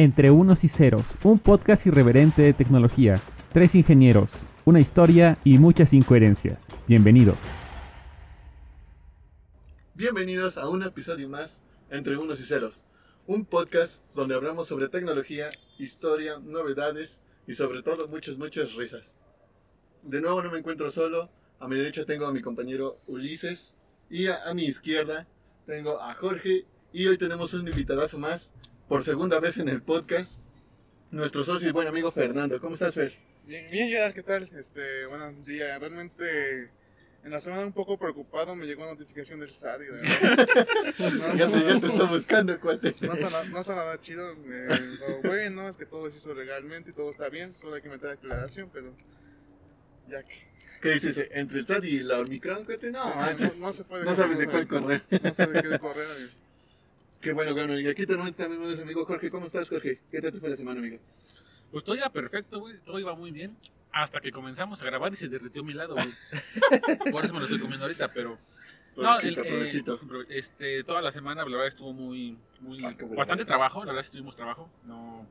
Entre Unos y Ceros, un podcast irreverente de tecnología. Tres ingenieros, una historia y muchas incoherencias. Bienvenidos. Bienvenidos a un episodio más Entre Unos y Ceros, un podcast donde hablamos sobre tecnología, historia, novedades y sobre todo muchas, muchas risas. De nuevo no me encuentro solo, a mi derecha tengo a mi compañero Ulises y a, mi izquierda tengo a Jorge y hoy tenemos un invitadazo más por segunda vez en el podcast, nuestro socio y buen amigo Fernando. ¿Cómo estás, Fer? Bien, bien, Gerard, ¿qué tal? Este, buenos días. Realmente en la semana un poco preocupado me llegó una notificación del SAT. y no, Ya te, ya te está buscando, cuate. no está, na- no está nada chido. eh, lo bueno es que todo se hizo legalmente y todo está bien, solo hay que meter aclaración, pero ya que ¿Qué dices? ¿Entre el SAT y la Omicron, cuate? No, sí, no, no se puede. no sabes de cuál correr. No sabes de qué correr. eh. Qué bueno, bueno. Y aquí tenemos también a nuestro amigo Jorge. ¿Cómo estás, Jorge? ¿Qué tal te fue la semana, amigo? Pues todo iba perfecto, güey. Todo iba muy bien. Hasta que comenzamos a grabar y se derritió mi lado, güey. Por eso me lo estoy comiendo ahorita, pero. No, el, eh, este, toda la semana, la verdad, estuvo muy. muy Ah, bastante trabajo, la verdad, sí tuvimos trabajo. No,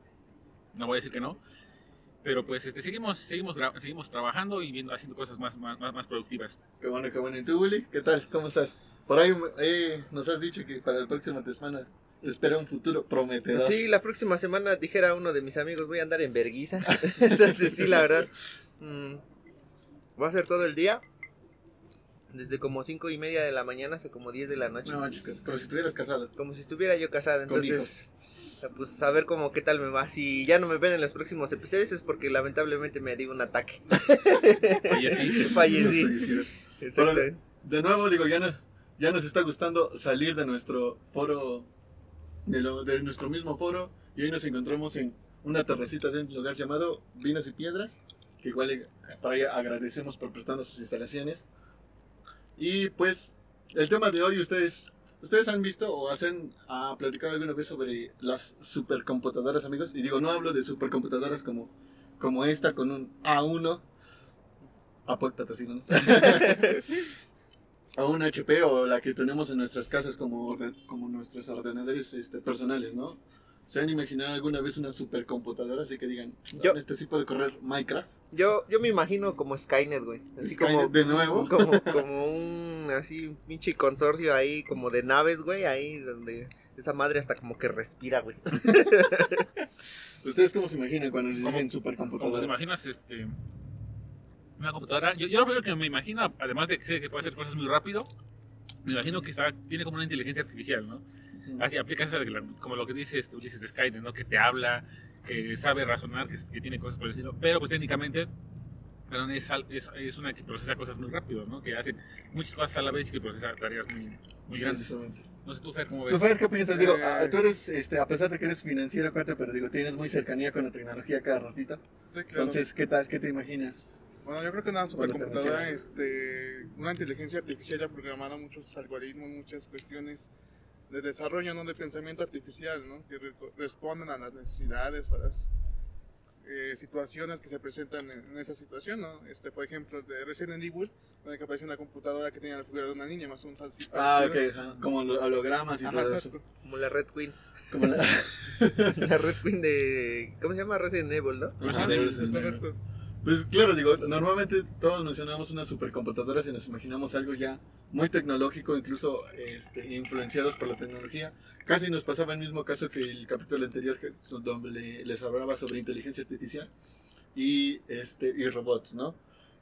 no voy a decir que no. Pero pues este, seguimos, seguimos, seguimos trabajando y viendo, haciendo cosas más, más, más, más productivas. Qué bueno, qué bueno. ¿Y tú, Willy? ¿Qué tal? ¿Cómo estás? Por ahí eh, nos has dicho que para la próxima semana te espera un futuro prometedor. Sí, la próxima semana dijera uno de mis amigos, voy a andar en verguiza. Entonces, sí, la verdad. mm, voy a hacer todo el día. Desde como cinco y media de la mañana hasta como 10 de la noche. No manches, como si estuvieras casado. Como si estuviera yo casada. Con Entonces, pues a ver cómo qué tal me va. Si ya no me ven en los próximos episodios es porque lamentablemente me di un ataque. Oye, sí. Fallecí. Fallecidos. Exacto. De nuevo, digo, ya, no- ya nos está gustando salir de nuestro foro, de, nuestro mismo foro, y hoy nos encontramos en una terracita de un lugar llamado Vinos y Piedras, que igual eh, para ella agradecemos por prestarnos sus instalaciones. Y pues, el tema de hoy, ustedes, ustedes han visto o hacen ha platicado alguna vez sobre las supercomputadoras, amigos, y digo, no hablo de supercomputadoras como, como esta con un A1, Apple. a un HP o la que tenemos en nuestras casas como, orde- como nuestros ordenadores este, personales, ¿no? ¿Se han imaginado alguna vez una supercomputadora así que digan, "No, Yo- este sí puede correr Minecraft? Yo, yo me imagino como Skynet, güey. Así Skynet como, de nuevo. Como, como un así pinche consorcio ahí, como de naves, güey, ahí donde esa madre hasta como que respira, güey. ¿Ustedes cómo se imaginan cuando les ¿Cómo- dicen Como te supercomputadora? imaginas, este. Una computadora. Yo, yo lo primero que me imagino, además de que sé que puede hacer cosas muy rápido, me imagino que está, tiene como una inteligencia artificial, ¿no? Así aplica esa de la- como lo que dices tú, dices de Skynet, ¿no? Que te habla, que sabe razonar, que, que tiene cosas por el estilo. Pero pues técnicamente, perdón, es, es, es una que procesa cosas muy rápido, ¿no? Que hace muchas cosas a la vez y que procesa tareas muy, muy grandes. No sé tú, Fer, ¿cómo ves? ¿Tú, Fer, qué piensas? Digo, Eh, ah, tú eres, este, a pesar de que eres financiero, cuate, pero digo, tienes muy cercanía con la tecnología cada ratito. Sí, claro. Entonces, ¿qué tal? ¿Qué te imaginas? Bueno, yo creo que una supercomputadora, te este, una inteligencia artificial ya programada muchos algoritmos, muchas cuestiones de desarrollo, no de pensamiento artificial, ¿no? Que re- responden a las necesidades, a las eh, situaciones que se presentan en, en esa situación, ¿no? Este, por ejemplo, de Resident Evil, donde aparece una computadora que tenía la figura de una niña, más un salsito. Ah, ok, ajá, como lo- hologramas y Ajá, todo eso. Como la Red Queen. Como la- La Red Queen de. ¿Cómo se llama? Resident Evil, ¿no? Resident de Evil, Pues claro, digo, normalmente todos mencionamos una supercomputadora si nos imaginamos algo ya muy tecnológico, incluso este, influenciados por la tecnología. Casi nos pasaba el mismo caso que el capítulo anterior, donde le- les hablaba sobre inteligencia artificial y, este, y robots, ¿no?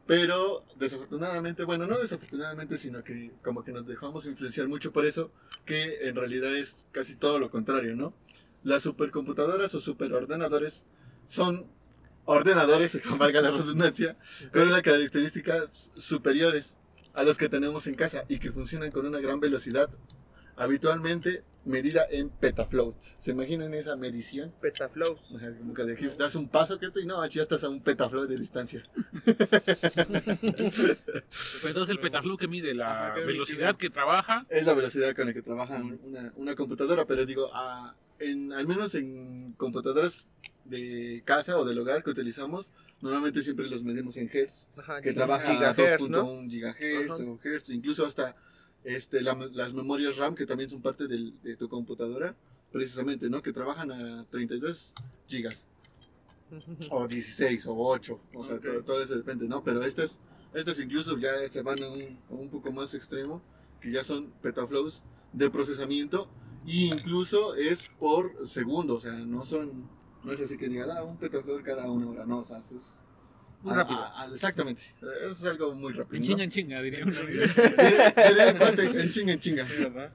Pero desafortunadamente, bueno, no desafortunadamente, sino que como que nos dejamos influenciar mucho por eso, que en realidad es casi todo lo contrario, ¿no? Las supercomputadoras o superordenadores son ordenadores, valga la redundancia, con una característica superiores a los que tenemos en casa y que funcionan con una gran velocidad, habitualmente medida en petaflops. ¿Se imaginan esa medición? Petaflows. O sea, como que dijiste, das un paso que y no, ya estás a un petaflop de distancia. Pues entonces el petaflow que mide la Ajá, velocidad que trabaja. Es la velocidad con la que trabaja una, una computadora, pero digo, ah, en, al menos en computadoras de casa o del hogar que utilizamos, normalmente siempre los medimos en hertz. Ajá, que trabaja a gigahertz, 2.1 ¿no? gigahertz o hertz, incluso hasta este, la- las memorias RAM que también son parte del- de tu computadora, precisamente, ¿no? Que trabajan a 32 gigas. O 16 o 8. O sea, Ok. todo, todo eso depende, ¿no? Pero estas, estas incluso ya se van a un, a un poco más extremo, que ya son petaflows de procesamiento. Y incluso es por segundo, o sea, no son, no es así que digan, ah, un petaflow cada una hora, no, o sea, eso es... Muy a- rápido. a- a- exactamente, eso es algo muy rápido. En ¿no? chinga, en chinga, diría uno. En chinga, en chinga. Sí, ¿verdad?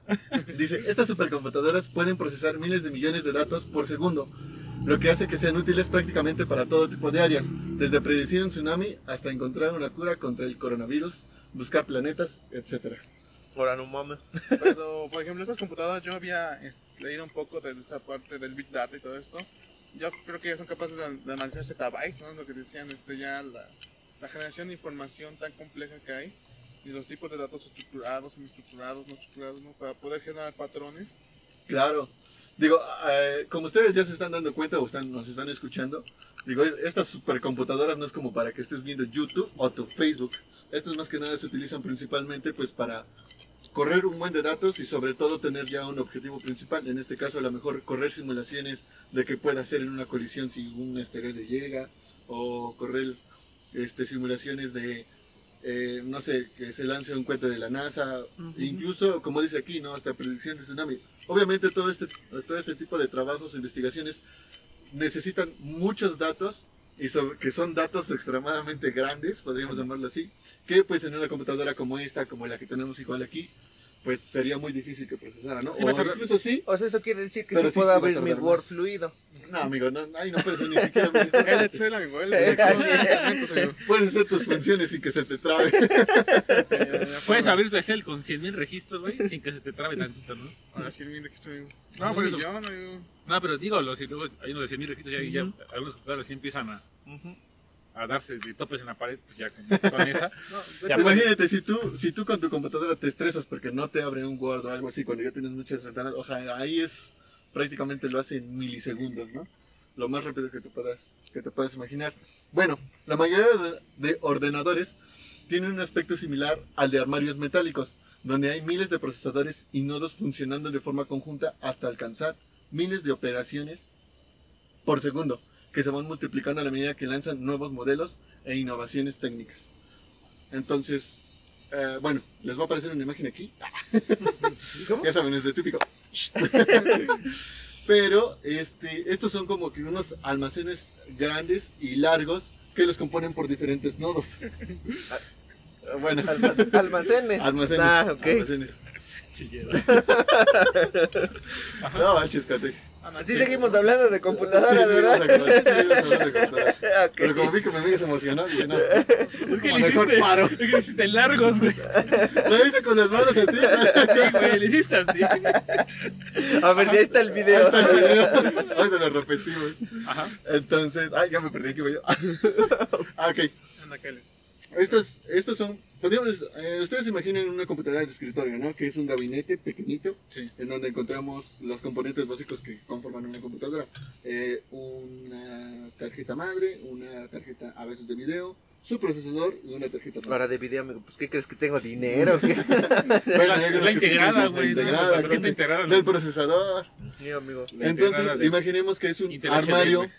Dice, estas supercomputadoras pueden procesar miles de millones de datos por segundo, lo que hace que sean útiles prácticamente para todo tipo de áreas, desde predecir un tsunami hasta encontrar una cura contra el coronavirus, buscar planetas, etc. Ahora no mames. Pero, por ejemplo, estas computadoras yo había eh, leído un poco de esta parte del Big Data y todo esto. Yo creo que ya son capaces de, de analizar zettabytes, ¿no? Lo que decían, este, ya la, la generación de información tan compleja que hay y los tipos de datos estructurados, semiestructurados, no estructurados, ¿no? Para poder generar patrones. Claro. Digo, eh, como ustedes ya se están dando cuenta o están, nos están escuchando, digo, es- estas supercomputadoras no es como para que estés viendo YouTube o tu Facebook. Estas más que nada se utilizan principalmente pues para correr un buen de datos y sobre todo tener ya un objetivo principal. En este caso a lo mejor correr simulaciones de qué puede hacer en una colisión si un asteroide llega o correr este, simulaciones de, eh, no sé, que se lance un cohete de la NASA, incluso como dice aquí, ¿no? Hasta predicción de tsunami. Obviamente todo este, todo este tipo de trabajos, investigaciones, necesitan muchos datos y sobre- que son datos extremadamente grandes, podríamos llamarlo así, que pues en una computadora como esta, como la que tenemos igual aquí, pues sería muy difícil que procesara, ¿no? Sí, o incluso sí. O sea, eso quiere decir que Pero sí sí puedo va a abrir mi Word más. fluido. No, amigo, no, ahí no puedes ni siquiera El Excel, amigo, el Excel. puedes hacer tus funciones sin que se te trabe. Puedes abrir tu Excel con 100.000 registros, güey, sin que se te trabe tantito, ¿no? Ahora sí, mira que estoy. No, un por eso. millón, amigo. No, pero digo, los, y luego hay unos de 100.000 registros ya, y ya algunos computadores sí empiezan a, a darse de topes en la pared, pues ya con, con esa. No, Ya, de- pues, Imagínate, si tú, si tú con tu computadora te estresas porque no te abre un Word o algo así, cuando ya tienes muchas ventanas, o sea, ahí es prácticamente lo hace en milisegundos, ¿no? Lo más rápido que te puedas, que te puedas imaginar. Bueno, la mayoría de, de ordenadores tienen un aspecto similar al de armarios metálicos, donde hay miles de procesadores y nodos funcionando de forma conjunta hasta alcanzar miles de operaciones por segundo, que se van multiplicando a la medida que lanzan nuevos modelos e innovaciones técnicas. Entonces, eh, bueno, les va a aparecer una imagen aquí. ya saben, es de típico. Pero este, estos son como que unos almacenes grandes y largos que los componen por diferentes nodos. bueno, Almac- almacenes. almacenes. Ah, ok. almacenes. Chillera. No, manches, Cate. Sí seguimos hablando de computadoras, sí, ¿verdad? seguimos hablando- sí, seguimos hablando de computadoras. Ok. Pero como vi que mi amiga se emocionó, dije, no, Es que le mejor hiciste, paro. es que le hiciste largos, güey. lo hice con las manos así. Sí, güey, le hiciste así. A ver, ya está el video. Ahí está el video. Ahorita lo repetimos. Ajá. Entonces, ay, ya me perdí aquí, voy yo. Ah, ok. Estos, estos son, podríamos, eh, ustedes imaginen una computadora de escritorio, ¿no? Que es un gabinete pequeñito, Sí. en donde encontramos los componentes básicos que conforman una computadora. Eh, una tarjeta madre, una tarjeta a veces de video, su procesador y una tarjeta madre. Ahora de video, amigo, pues ¿qué crees que tengo dinero? ¿Qué? Bueno, La, la integrada, la güey. ¿no? integrada, La tarjeta integrada. Del procesador. Sí, amigo. La Entonces, imaginemos que es un armario.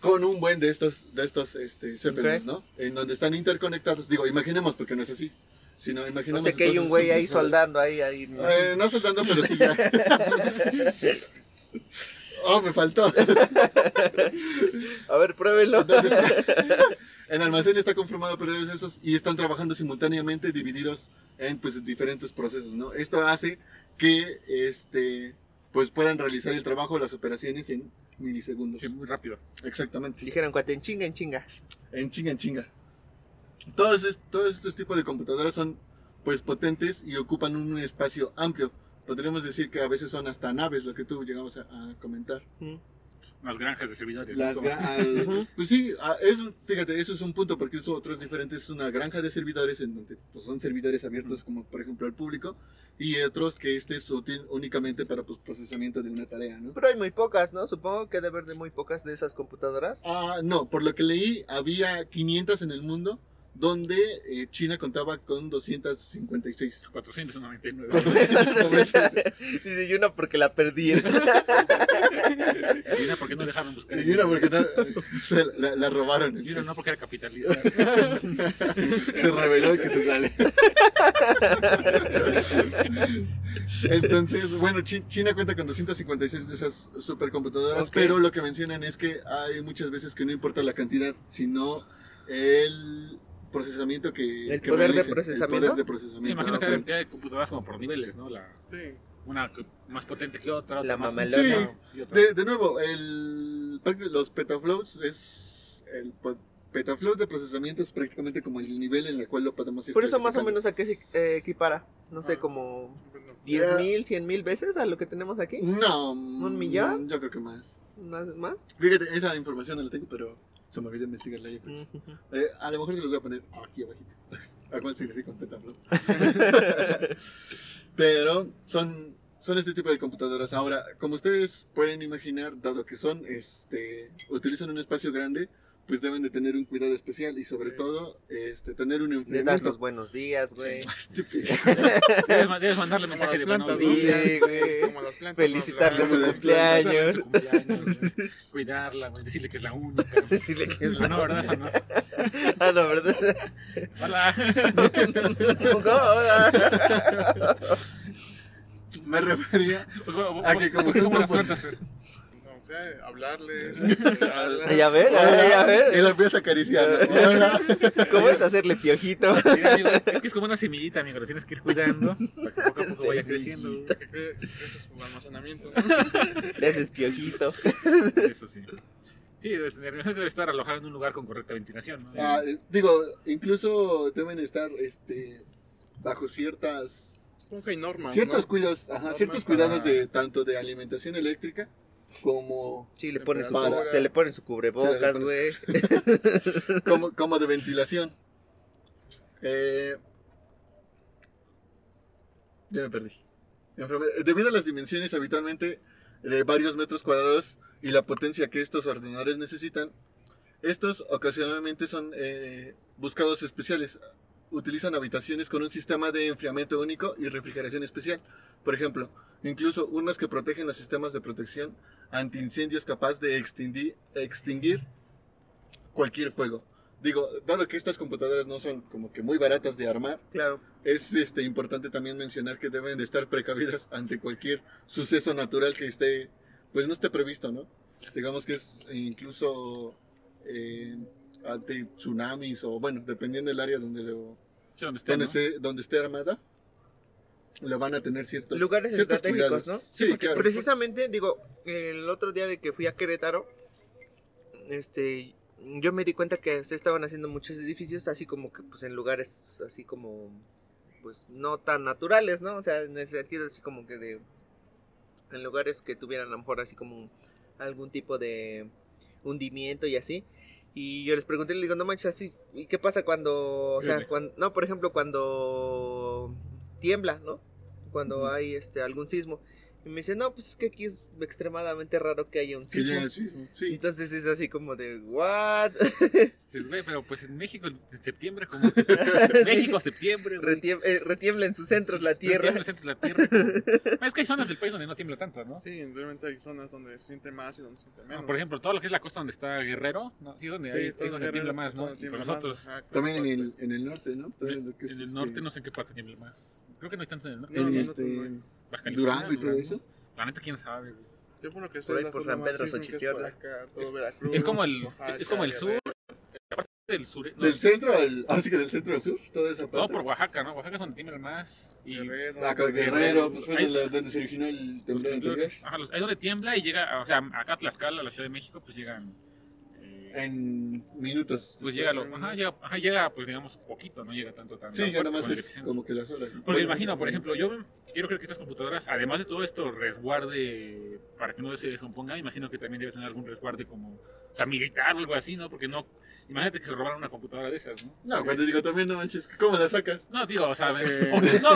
Con un buen de estos, de estos este. ¿no? En donde están interconectados. Digo, imaginemos porque no es así. Sino O imaginemos sea que hay un güey ahí soldando ahí, ahí. Eh, no soldando, pero sí ya. oh, me faltó. A ver, pruébelo. El almacén está conformado por ellos esos y están trabajando simultáneamente divididos en pues diferentes procesos, ¿no? Esto hace que este pues puedan realizar el trabajo, las operaciones en milisegundos. Sí, muy rápido. Exactamente. Dijeron, cuate, en chinga, en chinga. En chinga, en chinga. Todos, es- todos estos tipos de computadoras son pues potentes y ocupan un espacio amplio. Podríamos decir que a veces son hasta naves, lo que tú llegamos a, a comentar. Unas granjas de servidores. Las al- pues sí, es, fíjate, eso es un punto porque eso otro es diferente. Es una granja de servidores en donde pues, son servidores abiertos como por ejemplo al público y otros que este es útil únicamente para pues, procesamiento de una tarea, ¿no? Pero hay muy pocas, ¿no? Supongo que debe haber de muy pocas de esas computadoras. Ah, no, por lo que leí había 500 en el mundo donde eh, China contaba con 256. 499. Dice, y una porque la perdieron. Y una porque no dejaron buscar. Y una porque no- se la, la robaron. Y una no porque era capitalista. se reveló y que se sale. Entonces, bueno, Chi- China cuenta con 256 de esas supercomputadoras, Ok. pero lo que mencionan es que hay muchas veces que no importa la cantidad, sino el procesamiento que ¿El que poder de procesamiento? El poder de Me procesamiento. imagino exactamente. que hay computadoras como por niveles, ¿no? La, Sí. Una que- más potente que otra, otra La más mamalona. otra- De, de nuevo, el, los petaflops es el petaflops de procesamiento es prácticamente como el nivel en el cual lo podemos ir Por eso más o menos a qué se eh, equipara. No sé, Ah. como Bueno, 10 mil, 100 mil veces a lo que tenemos aquí. No. ¿Un millón? Yo creo que más. ¿Más? más? Fíjate, esa información no la tengo, pero se me olvidó investigarla yo creo. sí. Eh, a lo mejor se los voy a poner aquí abajito. ¿A cuál significa un petaflop? pero son, son este tipo de computadoras. Ahora, como ustedes pueden imaginar, dado que son, este, utilizan un espacio grande, pues deben de tener un cuidado especial y sobre Sí. todo, este, tener un Le das enfriamiento. los buenos días, güey. Estúpido. Debes, ma- debes mandarle Como mensaje de buenos plantas, ¿no? días. Sí, güey. Como las plantas. Felicitarle ¿no? su cumpleaños. Su cumpleaños, güey. Cuidarla, güey, decirle que es la única. Dile que es Ah, no, ¿verdad? Esa no. Ah, no, ¿verdad? Hola. Hola. Me refería A que como compu- plantas, güey. No sé, hablarles. Ya ves, ya, ves. la empieza a acariciar. Hola. ¿Cómo es hacerle piojito? Es que es como una semillita, amigo, la tienes que ir cuidando para que poco a poco vaya creciendo. güey. Que cre- crece su almacenamiento. Le haces piojito. Eso sí. Sí, debe, debe estar alojado en un lugar con correcta ventilación. ¿no? Ah, eh, digo, incluso deben estar este, bajo ciertas Ciertos ¿no? cuidados, ajá, ciertos para- cuidados de tanto de alimentación eléctrica como Sí, le pone su, Para- se le pone su cubrebocas, güey. como, como de ventilación. Eh, ya me perdí. Debido a las dimensiones habitualmente de varios metros cuadrados y la potencia que estos ordenadores necesitan, estos ocasionalmente son eh, buscados especiales. Utilizan habitaciones con un sistema de enfriamiento único y refrigeración especial. Por ejemplo, incluso urnas que protegen los sistemas de protección antiincendios capaz de extinguir, extinguir cualquier fuego. Digo, dado que estas computadoras no son como que muy baratas de armar, Claro. es este, importante también mencionar que deben de estar precavidas ante cualquier suceso natural que esté, pues no esté previsto, ¿no? Digamos que es incluso eh, ante tsunamis o bueno, dependiendo del área donde lo, Sí, donde esté, donde, ¿no? esté, donde esté armada, lo van a tener ciertos Lugares ciertos estratégicos, cuidados. ¿no? Sí, porque claro. precisamente, digo, el otro día de que fui a Querétaro, este, yo me di cuenta que se estaban haciendo muchos edificios así como que, pues, en lugares así como, pues, no tan naturales, ¿no? O sea, en el sentido así como que de, en lugares que tuvieran a lo mejor así como algún tipo de hundimiento y así. Y yo les pregunté, le digo, no manches, así, ¿y qué pasa cuando, o sea, cuando, no, por ejemplo, cuando tiembla, ¿no? Cuando hay este algún sismo. Y me dice, no, pues es que aquí es extremadamente raro que haya un Que sismo. el sismo, sí. Entonces es así como de, ¿what? Dices, güey, pero pues en México, en septiembre, como que- México, septiembre, güey. Retiem- eh, retiembla en sus centros la tierra. Tiembla, sientes la tierra. como- Es que hay zonas del país donde no tiembla tanto, ¿no? Sí, realmente hay zonas donde se siente más y donde se siente menos. Por ejemplo, todo lo que es la costa donde está Guerrero, ¿no? Sí, donde, hay, Sí, es todo donde tiembla es más, ¿no? Y más, nosotros, ajá, También en el, en el norte, ¿no? Que es, en el este, norte no sé en qué parte tiembla más. Creo que no hay tanto en el norte. No, en no, este, Durango y todo Durango. eso. La neta, quién sabe, güey. Yo por lo que sé, Por ahí la por San Pedro, Xochitl. Es como el, Oaxaca, es como el sur, Guerrero. la parte del sur, no, Del centro al, ahora sí que del centro al sur, toda esa parte. todo por Oaxaca, ¿no? Oaxaca es donde tiembla más. Y Guerrero, Ah, con Guerrero, Guerrero, pues fue ahí- de la- donde se originó el temblor temblores. Ajá, los- ahí donde tiembla y llega, o sea, acá a Tlaxcala, a la Ciudad de México, pues llegan. En minutos. pues llega, lo, ajá, llega, ajá, llega, pues digamos, poquito, no llega tanto, tanto. Sí, ya es como que las olas. Porque Bueno, imagino, por ejemplo, yo quiero creer que estas computadoras, además de todo esto, resguarde para que no se descomponga, imagino que también debe tener algún resguarde como, o sea, militar o algo así, ¿no? Porque no, imagínate que se robaran una computadora de esas, ¿no? No, cuando digo también, no manches, ¿cómo la sacas? No, digo, o sea, Eh. o no,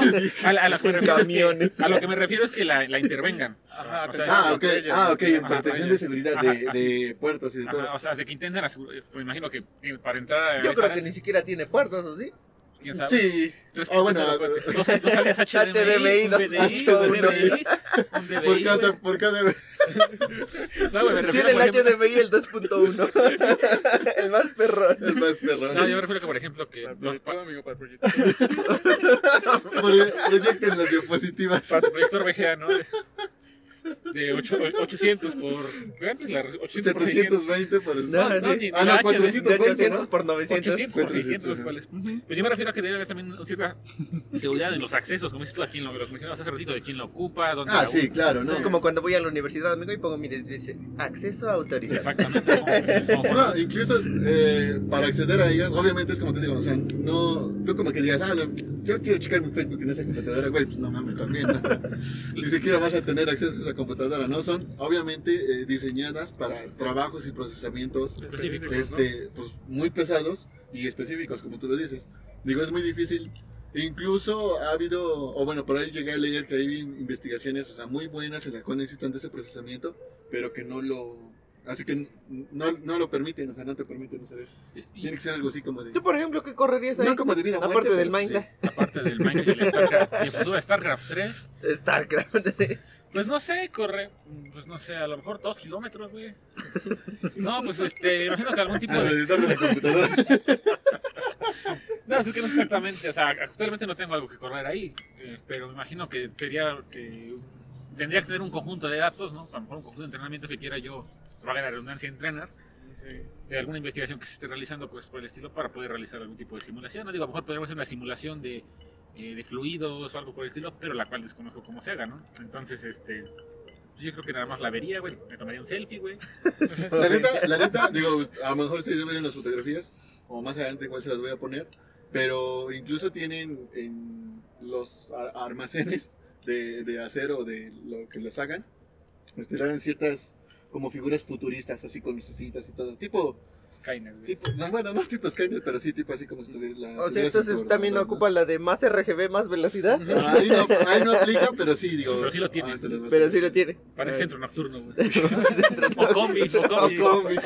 a, a lo que me refiero es que, Camiones. a lo que me refiero es que la, la intervengan. Ajá, O sea, Ah, ok, ah, ok, en protección de seguridad Ajá, de, de puertos y de todo. O sea, de que intenten venden, asegu- me imagino que para entrar a Yo creo que ni siquiera tiene puertos, ¿o sí? Quién sabe. Sí. Tres Ah, bueno, puntos, dos, dos alias HDMI, HDMI, dos punto un. DVI, un DVI, Por cada, por cada No, güey, me refiero, Tiene el HDMI el 2.1. el más perrón. el más perrón. No, yo me refiero que, por ejemplo, que Para los, proyector, amigo, para el proyector. Pro- Proyecten las diapositivas. para tu proyector VGA, ¿no? De, de ocho- 800 por. ¿Cuánto es la re- 800 por 600? 720 por el. No, No, sí. no, ni, ni Ah, no, la HD, 400. De 820, 800 ¿no? por 900. 800 por 600, los 400, cuales. Pues yo me refiero a que debe haber también cierta seguridad en los accesos, como dices tú aquí, en lo que los mencionabas hace ratito, de quién lo ocupa, dónde Ah, la sí, claro, ¿no? Es como cuando voy a la universidad, amigo, y pongo mi dice acceso autorizado. Exactamente. ¿no? No, incluso eh, para acceder a ellas, obviamente es como te digo, o sea, no, tú como que digas, ah, no, yo quiero checar mi Facebook en esa computadora, güey, pues no mames también, ¿no? Ni siquiera vas a tener acceso a esa computadora, ¿no? Son obviamente eh, diseñadas para trabajos y procesamientos Específicos, este, pues, muy pesados y específicos, como tú lo dices. Digo, es muy difícil. Incluso ha habido, o bueno, por ahí llegué a leer que hay investigaciones, o sea, muy buenas en las cuales necesitan de ese procesamiento, pero que no lo, así que no, no lo permiten, o sea, no te permiten usar eso. Tiene que ser algo así como de, ¿Tú, por ejemplo, qué correrías ahí? no como de vida o muerte, Aparte del pero Minecraft. Aparte del Minecraft y el StarCraft, y el futuro StarCraft 3, StarCraft. Pues no sé, corre, pues no sé, a lo mejor dos kilómetros, güey. No, pues este, imagino que algún tipo de. No, es que no sé exactamente, o sea, actualmente no tengo algo que correr ahí, eh, pero me imagino que sería, eh, tendría que tener un conjunto de datos, ¿no? A lo mejor un conjunto de entrenamiento que quiera yo, valga la redundancia, entrenar, Sí. de alguna investigación que se esté realizando, pues por el estilo, para poder realizar algún tipo de simulación. No digo, a lo mejor podríamos hacer una simulación de, eh, de fluidos o algo por el estilo, pero la cual desconozco cómo se haga, ¿no? Entonces, este, yo creo que nada más la vería, güey, me tomaría un selfie, güey. La neta, la neta, digo, a lo mejor ustedes ven las fotografías, o más adelante igual se las voy a poner, pero incluso tienen en los almacenes de, de acero, de lo que los hagan, este, dan ciertas como figuras futuristas, así con lucecitas y todo, tipo, Skynet, güey. tipo, no, bueno, no tipo Skynet, pero sí tipo así como si tuviera la... O sea, entonces también todo, ¿no? ocupa la de más RGB, más velocidad. Ahí no, ahí no aplica, pero sí, digo... Pero sí lo tiene. ahorita les voy a Pero sí lo tiene. Parece centro nocturno, güey. O combi, o combi. O combi.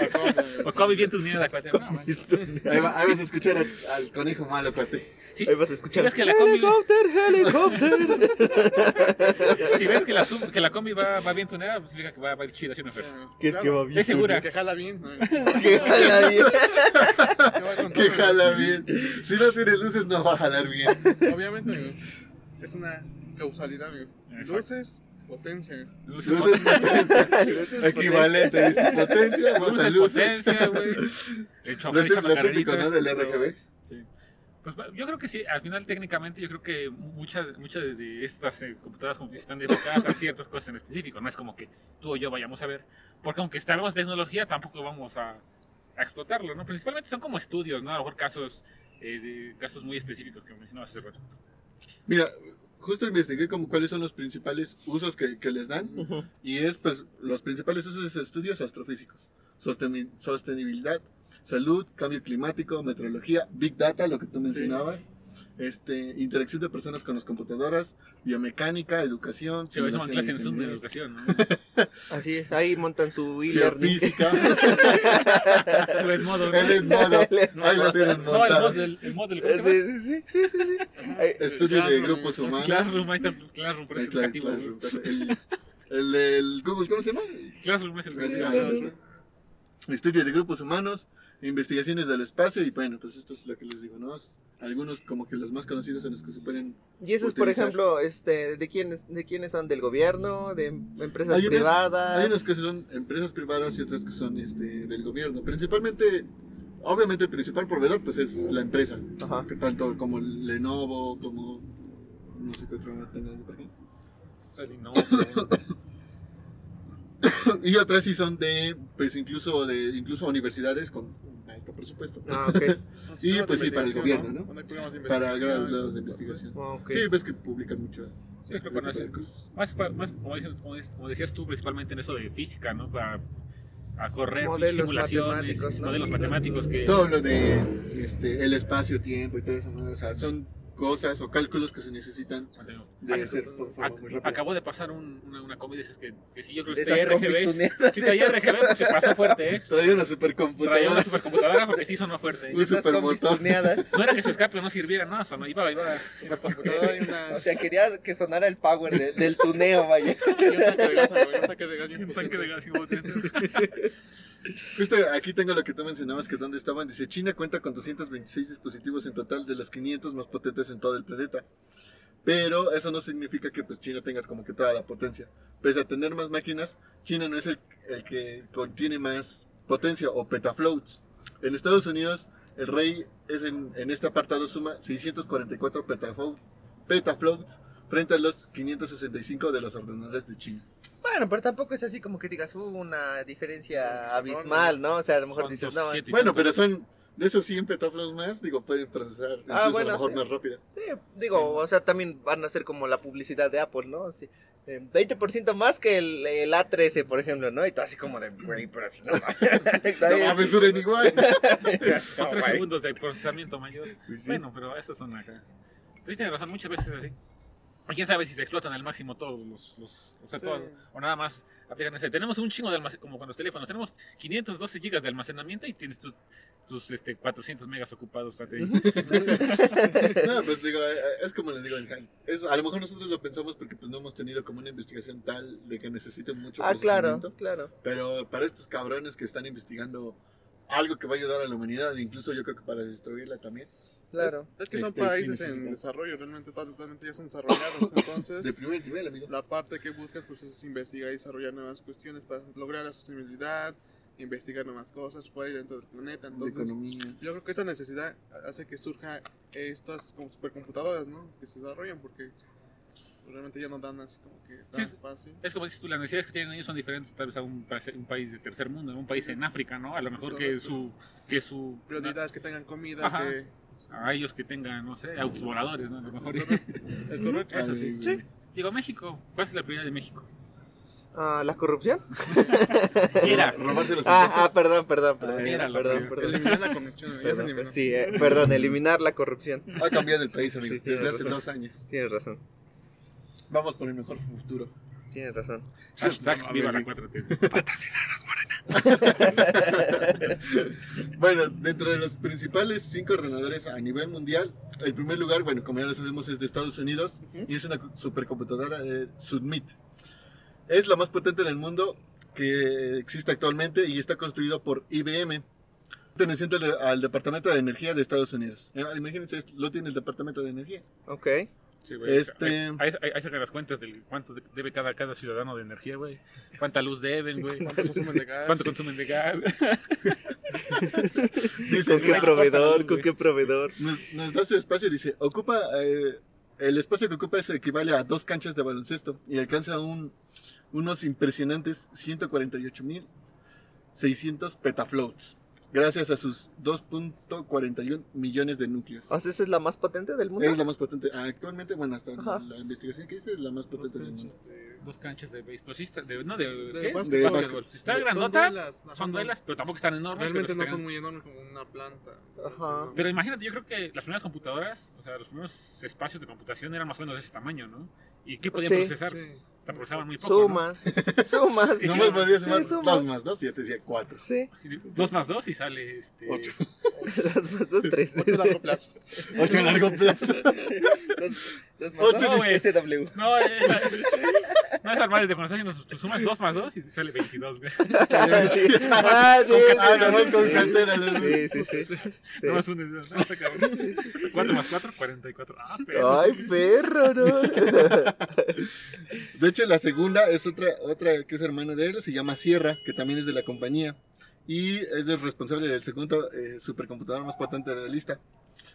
O combi bien tunida, cuate. No, manches. Ahí, va- ahí vas a escuchar al, al conejo malo, cuate. Sí, Ahí vas a Si escuchar. ves que la combi, Helicóptero, helicóptero. si ves que la, que la combi va, va bien tunada, pues significa que va, va a ir chida, ¿sí o no, Fer? ¿Qué es que va bien? Estoy segura. Que jala bien. ¿no? Que jala Que jala bien. Si no tiene luces, no va a jalar bien. Obviamente, amigo, es una causalidad, amigo. Exacto. Luces, potencia. Luces, Luces potencia. Luces Equivalente. dice, Potencia, más a luces, luces. potencia, güey. El Lo lo típico, ¿no? carreritas. Del RGB. Sí. Pues yo creo que sí, al final técnicamente yo creo que muchas muchas de estas eh, computadoras como están enfocadas a ciertas cosas en específico, no es como que tú o yo vayamos a ver, porque aunque estamos en tecnología tampoco vamos a, a explotarlo, ¿no? Principalmente son como estudios, ¿no? A lo mejor casos, eh, de, casos muy específicos que mencionabas hace rato. Mira, justo investigué como cuáles son los principales usos que, que les dan. Ujú. Y es, pues, los principales usos de estudios astrofísicos. Sosteni- sostenibilidad, salud, cambio climático, meteorología, big data, lo que tú mencionabas. Este, interacción de personas con las computadoras, biomecánica, educación, Sí, eso en simulación clase de en Zoom de educación, ¿no? Así es, ahí montan su e-learning. geofísica, Su Edmodo, ¿no? el Edmodo, ahí lo tienen No, el montado. model, el model, ¿cómo se llama? Sí, sí, sí, sí, sí. Estudio de Classroom, grupos humanos. Classroom, ahí está Classroom, por Ahí eso es educativo. Classroom. El, el, del Google, ¿cómo se llama? Classroom es el. Estudio de grupos humanos, investigaciones del espacio y bueno, pues esto es lo que les digo, ¿no? Es- Algunos como que los más conocidos en los que se pueden... Y esos, por Utilizar. ejemplo, este, ¿de quiénes, de quiénes son? ¿Del gobierno? ¿De empresas Hay unas- privadas? Hay unos que son empresas privadas y otras que son este, del gobierno. Principalmente, obviamente el principal proveedor pues es la empresa. Ajá. Que tanto como Lenovo, como... No sé qué otro tengan por aquí. No, Y otras sí son de, pues incluso de incluso universidades con un alto presupuesto. Ah, ok. Y, Programas de pues, sí, para el gobierno, ¿no? De Para grados lados de investigación. Ah. Sí, ves que publican mucho. Sí, creo que ese no es- tipo de cosas. Más, más como, dices- como dices- como decías tú, principalmente en eso de física, ¿no? Para a correr Modelos simulaciones, matemáticos, ¿no? modelos matemáticos que... Todo lo de este, el espacio-tiempo y todo eso, ¿no? O sea, son cosas o cálculos que se necesitan de Ac- hacer fo- forma muy rápida. acabó de pasar un- una, una comida dices que, que sí, yo creo De que esas compis RGB. Sí, traía RGB porque pasó fuerte, ¿eh? Traía una Traía una supercomputadora. supercomputadora porque sí sonó fuerte. ¿eh? Un Esas supermotor. No era que su escape no sirviera, no, sonó, iba, iba. Computadora y una, O sea, quería que sonara el power de- del tuneo, vaya. y un tanque de gas, un tanque de gas Un tanque de gas y bote. Justo aquí tengo lo que tú mencionabas, que dónde estaban. Dice, China cuenta con 226 dispositivos en total de los 500 más potentes en todo el planeta. Pero eso no significa que pues China tenga como que toda la potencia. Pese a tener más máquinas, China no es el, el que contiene más potencia o petafloats. En Estados Unidos, el rey es en, en este apartado suma 644 petafloat- petafloats frente a los 565 de los ordenadores de China. Bueno, pero tampoco es así como que digas, uh, una diferencia abismal, ¿no? O sea, a lo mejor dices, no, Bueno, pero son de esos 100 petaflops más, digo, pueden procesar incluso Ah, bueno, a lo mejor sí. más rápido. Sí, digo, o sea, también van a ser como la publicidad de Apple, ¿no? Sí, eh, 20% más que el, el A13, por ejemplo, ¿no? Y todo así como de, güey, pero así no. No mames, duren igual. Son tres güey. segundos de procesamiento mayor. Sí. Bueno, pero esos son acá. Pero sí tiene razón, muchas veces es así. O quién sabe si se explotan al máximo todos los. los o sea, Sí. todo- o nada más aplican ese. Tenemos un chingo de almacenamiento, como con los teléfonos. Tenemos 512 gigas de almacenamiento y tienes tu- tus este, 400 megas ocupados. No, pues digo, eh, es como les digo, es, a lo mejor nosotros lo pensamos porque pues no hemos tenido como una investigación tal de que necesiten mucho Ah, claro, claro. Pero para estos cabrones que están investigando algo que va a ayudar a la humanidad, incluso yo creo que para destruirla también. Claro. Es que son Este, sí países en desarrollo, realmente totalmente ya son desarrollados. Entonces, De primer nivel, amigo. la parte que buscas pues es investigar y desarrollar nuevas cuestiones para lograr la sostenibilidad, investigar nuevas cosas fuera y dentro del planeta. Entonces, yo creo que esta necesidad hace que surja estas como supercomputadoras, ¿no? Que se desarrollan porque realmente ya no dan así como que tan Sí, fácil. Es como dices tú, las necesidades que tienen ellos son diferentes tal vez a un, pa- un país de tercer mundo, un país en África, ¿no? A lo mejor que su. Que su Prioridades que tengan comida, Ajá. que a ellos que tengan, no sé, autos voladores, ¿no? A lo mejor. es correcto. Eso sí. Sí. Digo, México, ¿cuál es la prioridad de México? Ah, ¿La corrupción? Era. Robarse los Ah, impuestos. ah, perdón, perdón, perdón. Ah, era perdón, perdón. Eliminar la conexión, Perdón, sí, eh, perdón, eliminar la corrupción. Ha cambiado el país, amigo, Sí, desde hace razón. dos años. Tienes razón, Vamos por el mejor futuro. Tienes razón. Hashtag No, viva la mames, 4T. Bueno, dentro de los principales cinco ordenadores a nivel mundial, el primer lugar, bueno, como ya lo sabemos, es de Estados Unidos y es una supercomputadora de Submit. Es la más potente en el mundo que existe actualmente y está construido por IBM, perteneciente al, Departamento de Energía de Estados Unidos. Eh, Imagínense, lo tiene el Departamento de Energía. Ok. Sí, güey. Este- Ahí, ahí, ahí sacan las cuentas de cuánto de- debe cada, cada ciudadano de energía, güey. Cuánta luz deben, güey. ¿Cuánto consumen de gas? Cuánto consumen de gas. Dice, ¿Con qué proveedor? ¿Con qué proveedor? nos, nos da su espacio, dice, ocupa, eh, el espacio que ocupa es equivale a dos canchas de baloncesto y alcanza un, unos impresionantes 148.600 petafloats, gracias a sus 2.41 millones de núcleos. O sea, ¿esa es la más potente del mundo? Es la más potente, actualmente, bueno, hasta Ajá. la investigación que hice es la más potente del mundo. Dos canchas de béisbol. Pues sí está- de, no, de, De ¿qué? básquetbol. De básquetbol. Si está Son grandota, duelas, son son duelas, pero tampoco están enormes. Realmente no están- son muy enormes como una planta. Ajá. Pero imagínate, yo creo que las primeras computadoras, o sea, los primeros espacios de computación eran más o menos de ese tamaño, ¿no? ¿Y qué podían Sí. procesar? Sí. O sea, procesaban muy poco. ¿no? Sumas, sumas. Sí, sí, sumar suma. dos más dos y ya te decía cuatro. Sí, Dos más dos y sale este. Ocho. dos más dos, tres. Ocho a largo plazo. Ocho a largo plazo. Dos, dos más Ocho, dos, güey. SW. No, es, no es armar desde cuando estás haciendo tus sumas dos más dos y sale 22, güey. Sí. Ah, sí, sí, nomás sí, con. ¿no? Sí, sí, sí. No más un está cabrón. 4 más 4, 44. Ah, pero. Ay, perro, ¿no? De hecho, la segunda es otra, otra que es hermana de él, se llama Sierra, que también es de la compañía. Y es el responsable del segundo eh, supercomputador más potente de la lista,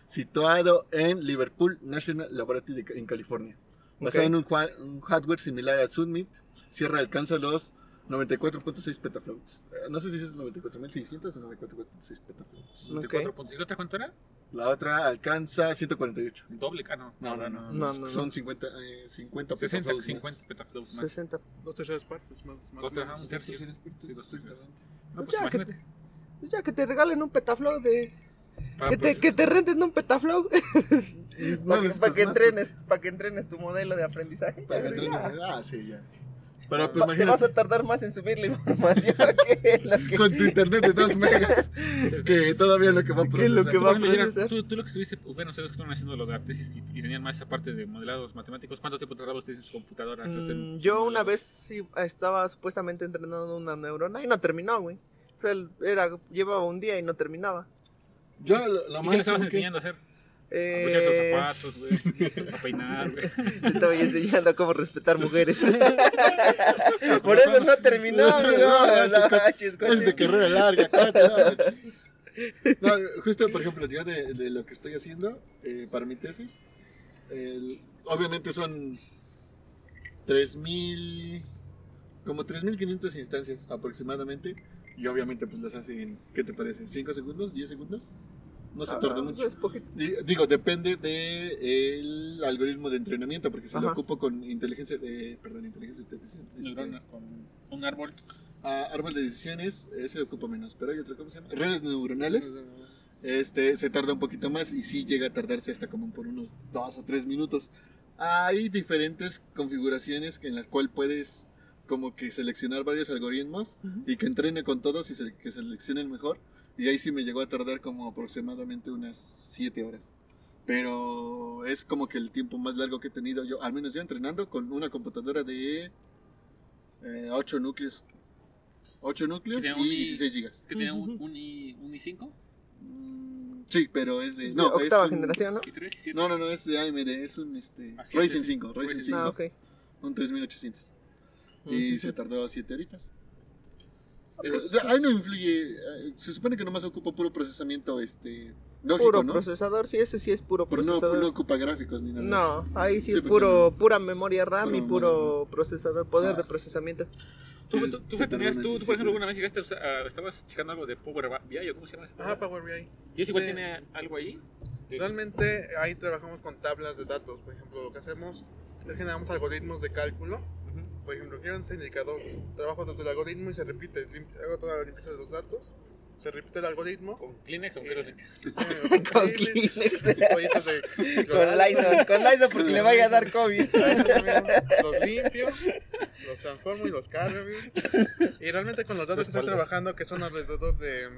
situado en Liverpool National Laboratory en California. Basado Ok. en un, un hardware similar a Submit, Sierra alcanza los 94.6 petaflops. Eh, No sé si es 94.600 o 94.6 petaflops. Ok. 24 puntos. ¿Y la otra cuánto era? La otra alcanza 148. El doble, ah, no. No, no, no. No, no, Son no. 50, eh, 50 60, petaflops más. 50 petaflops más. 60. Dos terceras partes, más, más Dos menos. un tercio. Sí, dos tercios. No, Pues pues ya, que te, pues ya que te regalen un petaflow de... Para Que te, proces- que te renten un petaflow. No Para que, pa' que más, entrenes, para que entrenes tu modelo de aprendizaje. Para que entrenes. Ah, sí, ya. Pero pues Te vas a tardar más en subir la información que lo que, con tu internet de 2 megas, que todavía lo que va a ¿Qué es lo procesar. que Tú, va a procesar? tú, tú lo que estuviste, bueno, ustedes que estaban haciendo lo de la tesis y, y tenían más esa parte de modelados matemáticos, ¿cuánto tiempo tardaba ustedes en sus computadoras? hacer Mm, sus yo una vez sí, estaba supuestamente entrenando una neurona y no terminó, güey. O sea, era, llevaba un día y no terminaba. Yo lo, lo ¿Y qué le más estabas que- enseñando a hacer? A Eh, abrochar los zapatos, güey. A peinar, güey. te estaba enseñando cómo respetar mujeres. Por eso no terminó, amigo. No, No, manches, chis, Es de carrera larga, no. Justo por ejemplo, yo de, de lo que estoy haciendo eh, para mi tesis, obviamente son 3000, como 3500 instancias aproximadamente, y obviamente pues las hacen, ¿qué te parece? ¿5 segundos? ¿10 segundos? No se tarda Ah, mucho. es poquito. Di- Digo, depende del algoritmo de entrenamiento, porque si lo Ajá. ocupo con inteligencia, eh, perdón, inteligencia artificial. este, Neurona con un árbol. a árbol de decisiones, ese ocupa menos, pero hay otra, ¿cómo se llama? Redes neuronales, este, se tarda un poquito más y sí llega a tardarse hasta como por unos dos o tres minutos. Hay diferentes configuraciones en las cuales puedes como que seleccionar varios algoritmos y que entrene con todos y se- que seleccione el mejor. Y ahí sí me llegó a tardar como aproximadamente unas 7 horas. Pero es como que el tiempo más largo que he tenido yo, al menos yo entrenando con una computadora de 8 núcleos. 8 núcleos y tiene un i- 16 gigas. ¿Que tenía un, un, i, un i5? Mm, sí, pero es de... De No, es octava un- generación, ¿no? ¿Y 3 y 7? No, no, no, es de AMD, es un este, Ah, Ryzen sí. 5, Ryzen Ryzen 5, Ah, ok. un 3800. Y se tardó 7 horitas. Pues, Eso- ahí no influye, eh, se supone que nomás ocupa puro procesamiento este, lógico, Puro ¿no? procesador, sí, ese sí es puro Pero no, procesador. no ocupa gráficos ni nada. No, ahí sí, Sí, es puro, pura memoria RAM pura y puro procesador, poder Ah. de procesamiento. ¿Tú, tú, tú, se tenías, tú, tú, por ejemplo, 17 alguna vez llegaste a estabas checando algo de Power BI o cómo se llama eso? Ajá, Power BI. ¿Y eso igual Sí. tiene algo ahí? De- Realmente ahí trabajamos con tablas de datos. Por ejemplo, lo que hacemos es generamos algoritmos de cálculo. Por ejemplo, quiero este indicador. Trabajo desde el algoritmo y se repite. Hago toda la limpieza de los datos. Se repite el algoritmo. ¿Con Kleenex o con qué los limpias? eh, Con Kleenex, Kleenex. de Con. Lysol, con Lysol porque le vaya a dar COVID. Los limpio, los transformo y los cargo. Y realmente con los datos que estoy trabajando, que son alrededor de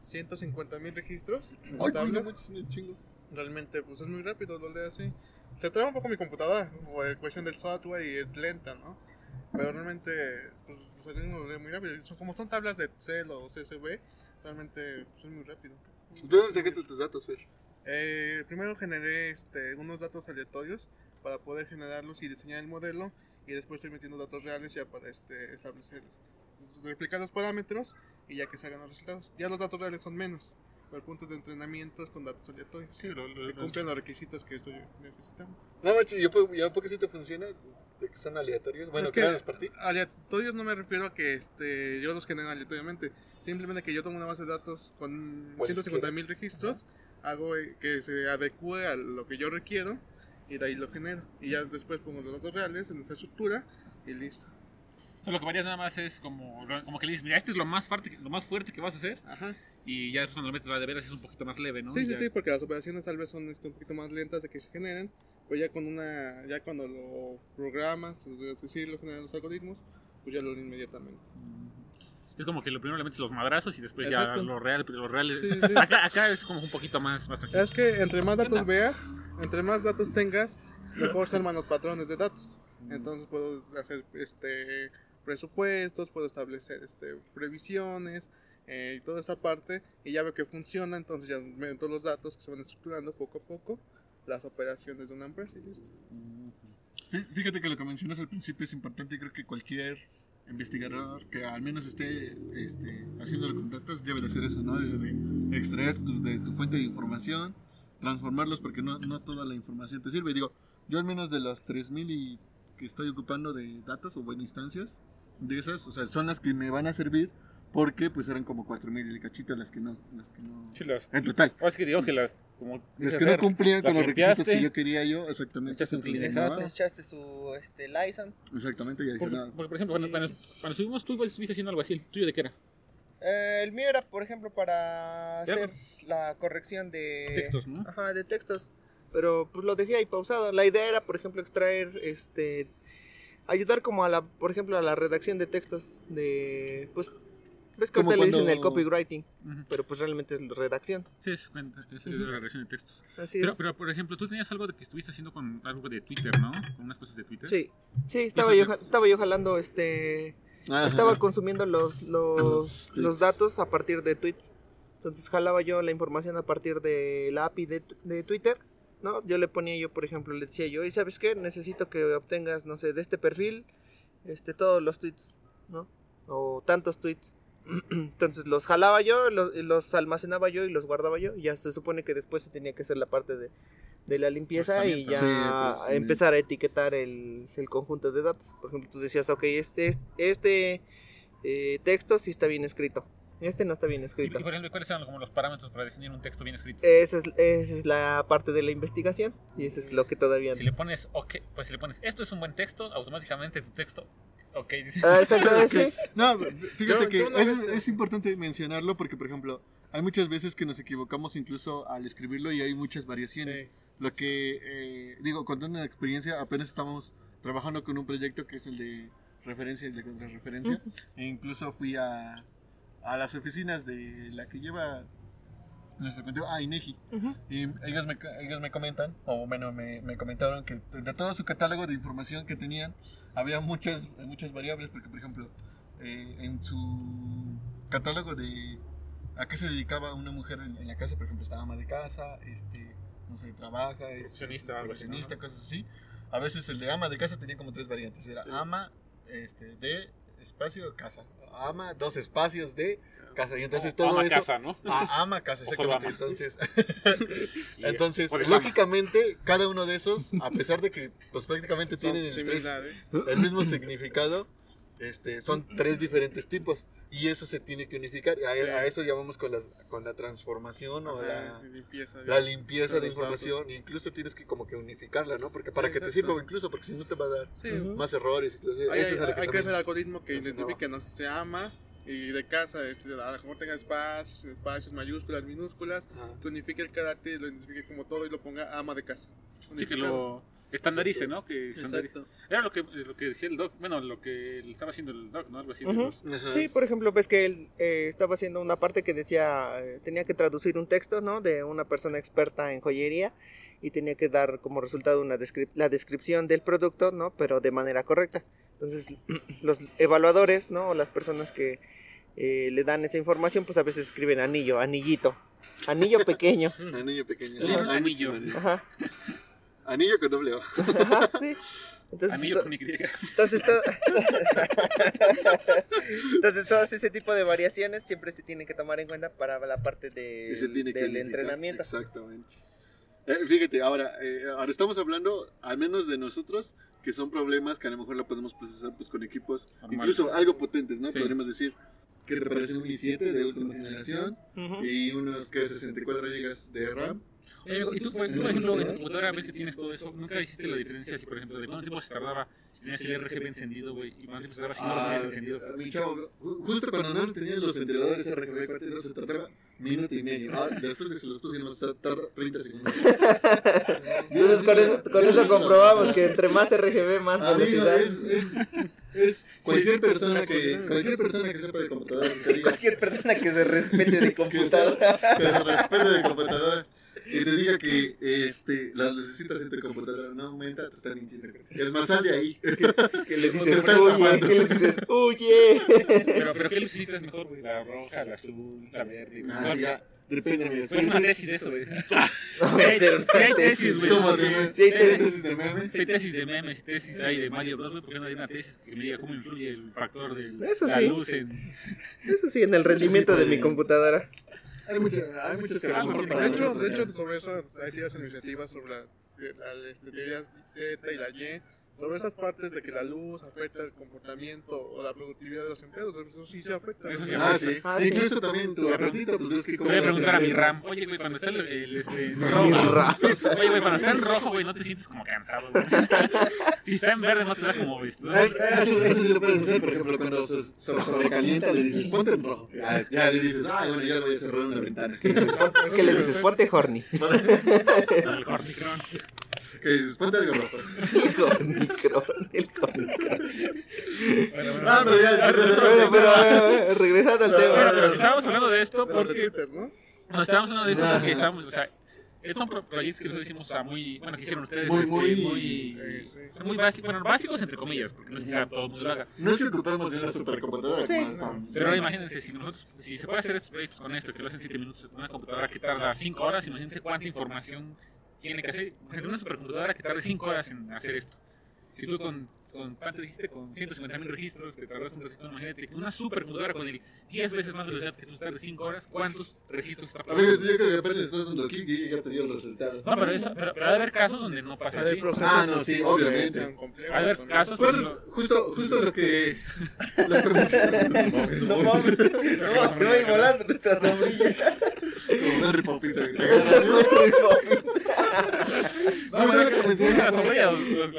150 mil registros, Ay, tablas, un realmente pues es muy rápido, lo leo así. Se traba un poco mi computadora por cuestión del software y es lenta, ¿no? Pero realmente pues, los algoritmos leo muy rápido. Son, como son tablas de Excel o CSV, realmente pues, es muy rápido. ¿De dónde sacaste tus datos, Fer? Eh, primero generé este, unos datos aleatorios para poder generarlos y diseñar el modelo y después estoy metiendo datos reales ya para este, establecer, replicar los parámetros y ya que se hagan los resultados. Ya los datos reales son menos, pero el punto de entrenamiento es con datos aleatorios. Sí, lo, lo- que los- cumplen los requisitos que estoy necesitando. No, macho, ¿y a poco- y a poco sí te funciona? ¿De que son aleatorios? Bueno, Es que por aleatorios no me refiero a que este, yo los genero aleatoriamente, simplemente que yo tomo una base de datos con Cualesquiera. 150 mil registros, hago eh, que se adecue a lo que yo requiero y de ahí lo genero. Y ya después pongo los datos reales en esa estructura y listo. o sea, lo que varías nada más es como, como que le dices, mira, este es lo más, fuerte, lo más fuerte que vas a hacer Ajá. Y ya cuando lo metes la de veras es un poquito más leve, ¿no? Sí, sí, Ya- sí, porque las operaciones tal vez son este, un poquito más lentas de que se generen, pero ya con una, ya cuando lo programas, es decir, lo generan los algoritmos, pues ya lo inmediatamente. Es como que lo primero le metes los madrazos y después Exacto. ya lo real, lo real Sí, sí, sí. Acá, acá es como un poquito más, más tranquilo. Es que entre más datos veas, entre más datos tengas, mejor se arman los patrones de datos. Entonces puedo hacer este presupuestos, puedo establecer este previsiones eh, y toda esa parte y ya veo que funciona, entonces ya meto los datos que se van estructurando poco a poco las operaciones de una empresa y listo. Fí- Fíjate que lo que mencionas al principio es importante y creo que cualquier investigador que al menos esté este, haciéndolo con datos debe de hacer eso, ¿no? Debe de extraer tu, de tu fuente de información, transformarlos porque no, no toda la información te sirve. Digo, yo al menos de las 3000 y que estoy ocupando de datos o bueno, instancias de esas, o sea, son las que me van a servir porque pues eran como 4000 y cachito las que no, las que no. Sí, las- En total. es que digo que las, como Las que no cumplían con los requisitos que yo quería yo, exactamente. echaste echaste su este, Lyson. Exactamente, ya dije, Porque, nada. porque, por ejemplo, cuando, cuando, cuando subimos tú estuviste haciendo algo así, ¿el tuyo de qué era? Eh, el mío era, por ejemplo, para Ya, hacer la corrección de Textos, ¿no? Ajá, de textos. pero pues lo dejé ahí pausado. La idea era, por ejemplo, extraer, este, ayudar como a la, por ejemplo, a la redacción de textos de, pues, ves que Como ahorita le dicen el cuando- copywriting, pero pues realmente es redacción. Sí, es, cuenta, es la redacción de textos. Así Pero, es. pero, por ejemplo, tú tenías algo de que estuviste haciendo con algo de Twitter, ¿no? Con unas cosas de Twitter. Sí, sí, estaba yo, estaba yo jalando, este, Ajá. estaba consumiendo los, los, los datos a partir de tweets. Entonces jalaba yo la información a partir de la API de, de Twitter, ¿no? Yo le ponía yo, por ejemplo, le decía yo, ¿y sabes qué? Necesito que obtengas, no sé, de este perfil, este, todos los tweets, ¿no? O tantos tweets. Entonces los jalaba yo, los, los almacenaba yo y los guardaba yo. Y ya se supone que después se tenía que hacer la parte de, de la limpieza y ya Sí, procesamiento. empezar a etiquetar el, el conjunto de datos. Por ejemplo, tú decías, ok, este, este eh, texto sí está bien escrito. Este no está bien escrito. y, por ejemplo, ¿cuáles eran como los parámetros para definir un texto bien escrito? Esa es, esa es la parte de la investigación y eso es lo que todavía... Si le pones, ok, pues si le pones, esto es un buen texto, automáticamente tu texto, ok, dice. Ah, exactamente, sí. No, fíjate que es, es importante mencionarlo porque, por ejemplo, hay muchas veces que nos equivocamos incluso al escribirlo y hay muchas variaciones. Sí. Lo que, eh, digo, contando una experiencia, apenas estamos trabajando con un proyecto que es el de referencia y el de contrarreferencia. E incluso fui a, a las oficinas de la que lleva nuestro contenido, ah, INEGI. Y ellos me, ellos me comentan, o bueno, me, me comentaron que de todo su catálogo de información que tenían, había muchas, muchas variables, porque por ejemplo, eh, en su catálogo de a qué se dedicaba una mujer en, en la casa, por ejemplo, estaba ama de casa, este, no sé, trabaja, es Profesionista, algo así, ¿no? profesionista, cosas así. A veces el de ama de casa tenía como tres variantes, era Sí. ama este, de espacio casa, ama dos espacios de casa, y entonces todo Ama eso... casa, ¿no? Ah, ama casa, exactamente. ama. Entonces, entonces eso ama. lógicamente, cada uno de esos, a pesar de que pues prácticamente Son tienen el, tres- el mismo significado, este, son tres diferentes tipos. Y eso se tiene que unificar. A, Sí. a eso llamamos con la, con la transformación o la, Ajá, limpieza. la limpieza de de los información. Incluso tienes que como que unificarla, ¿no? Porque para Sí, que te sirva incluso, porque si no te va a dar Sí, más errores. incluso. hay, hay, es hay que hacer el algoritmo que identifique, no sé, se ama y de casa, este, a lo mejor tenga espacios, espacios, mayúsculas, minúsculas, Ajá. que unifique el carácter lo identifique como todo y lo ponga ama de casa. Sí, que lo estandarice, ¿no? Que estandarice. Exacto. Era lo que, lo que decía el doc, bueno, lo que estaba haciendo el doc, ¿no? Algo así. de Ujú. los- Ajá. Sí, por ejemplo, ves que él eh, estaba haciendo una parte que decía, eh, tenía que traducir un texto, ¿no? De una persona experta en joyería y tenía que dar como resultado una descrip- la descripción del producto, ¿no? Pero de manera correcta. Entonces, los evaluadores, ¿no? O las personas que eh, le dan esa información, pues a veces escriben anillo, anillito, anillo pequeño. Anillo pequeño. Hay anillo. Ajá, Anillo con doble O. ajá, sí. Entonces, Anillo con Y. Entonces, to- Entonces, todos ese tipo de variaciones siempre se tienen que tomar en cuenta para la parte de, del entrenamiento. Exactamente. Eh, fíjate, ahora, eh, ahora estamos hablando, al menos de nosotros, que son problemas que a lo mejor lo podemos procesar pues, con equipos, Normales. incluso algo potentes, ¿no? Sí. Podríamos decir, ¿qué te parece un i7 de última generación? Ujú. Y unos que 64 GB de RAM. Eh, y tú, por, tú, por ejemplo, en tu computadora ves que tienes todo eso. ¿Nunca hiciste la diferencia si, por ejemplo, de cuánto tiempo se tardaba si tenías el RGB encendido, güey? Y cuánto tiempo se tardaba si no lo tenías encendido. Ah, mi chavo, ju- justo cuando no tenían los ventiladores RGB 42 se tardaba minuto y medio. Ah, después de que se los pusimos, tarda 30 segundos. Entonces, con eso, con eso comprobamos que entre más RGB, más velocidad. es, es, es cualquier persona que cualquier persona que sepa de computadoras que diga Cualquier persona que se respete de que se respete de computadoras y te diga que este las lucecitas en tu computadora no aumenta, te están mintiendo. Es más, sal de ahí. Que le Te dices, tapando. que le dices, huye. Pero, pero ¿qué lucecita es mejor, güey? La roja, la azul, la verde. Ah, No, sí, ya. Depende, amigo. Pues es una tesis de eso, güey. No Sí hay tesis. güey. ¿Cómo de Sí, hay tesis de memes? Si hay tesis de memes y tesis hay de Mario Bros, güey, ¿por qué no hay una tesis que me diga cómo influye el factor de la luz en... Eso sí, en el rendimiento de mi computadora. Hay muchas hay muchas que a lo mejor para De hecho, de hecho, sobre eso hay varias iniciativas sobre la, la, este, teoría Z y la Y. sobre esas partes de que la luz afecta el comportamiento o la productividad de los empleados, eso sí se afecta. Eso sí Ah, sí. Ah, sí. Incluso también tu apretito, pues ves que como Voy a preguntar a mi RAM. Oye, güey, cuando está el, el, este, rojo. Oye, güey, cuando está en rojo, güey, no te sientes como cansado, güey. Si está en verde, no te da como visto. Ah, Eso, eso sí lo puedes hacer, por ejemplo, cuando se, sobrecalienta, le dices, ponte en rojo. Ya, ya le dices, ah, bueno, ya le voy a cerrar una ventana. ¿Qué le dices? Ponte horny. El Hornicron. Que dices, ponte algo rojo. El hornicron. El hornicron. Bueno, bueno, Ah, pero ya, ya, Bueno, pero eh, regresando al Bueno, tema. pero estábamos hablando de esto porque. Twitter, ¿no? No, estábamos hablando de esto porque estábamos. O sea, estos son pro- proyectos que nosotros hicimos, o sea, muy. Bueno, que hicieron ustedes. Muy, este, muy- muy. eh, sí. Son muy básicos. Bueno, básicos entre comillas, porque no es que sea todo muy larga. No es que ocupemos de una supercomputadora. Sí. como estamos. Pero ahora imagínense, si nosotros, si se puede hacer estos proyectos con esto, que lo hacen 7 minutos, una computadora que tarda 5 horas, imagínense cuánta información tiene que hacer. Imagínate una supercomputadora que tarde 5 horas en hacer esto. Si tú con, con ¿cuánto dijiste? Con 150 mil registros, te tardas un registro, imagínate que una supercomputadora con el 10 veces más velocidad que tú tardes 5 horas, ¿cuántos registros está pasando? yo creo que apenas estás dando clic y ya te dio el resultado. No, pero, eso, pero, pero ha de haber casos donde no pasa así. Ah, no, sí, obviamente. Ha de haber casos, ejemplo, justo, justo lo que... Lo que No mames. No, volando nuestra sombrilla. Como Harry Poppins. no, justo pero lo que que- mencionas- la sombrilla, los-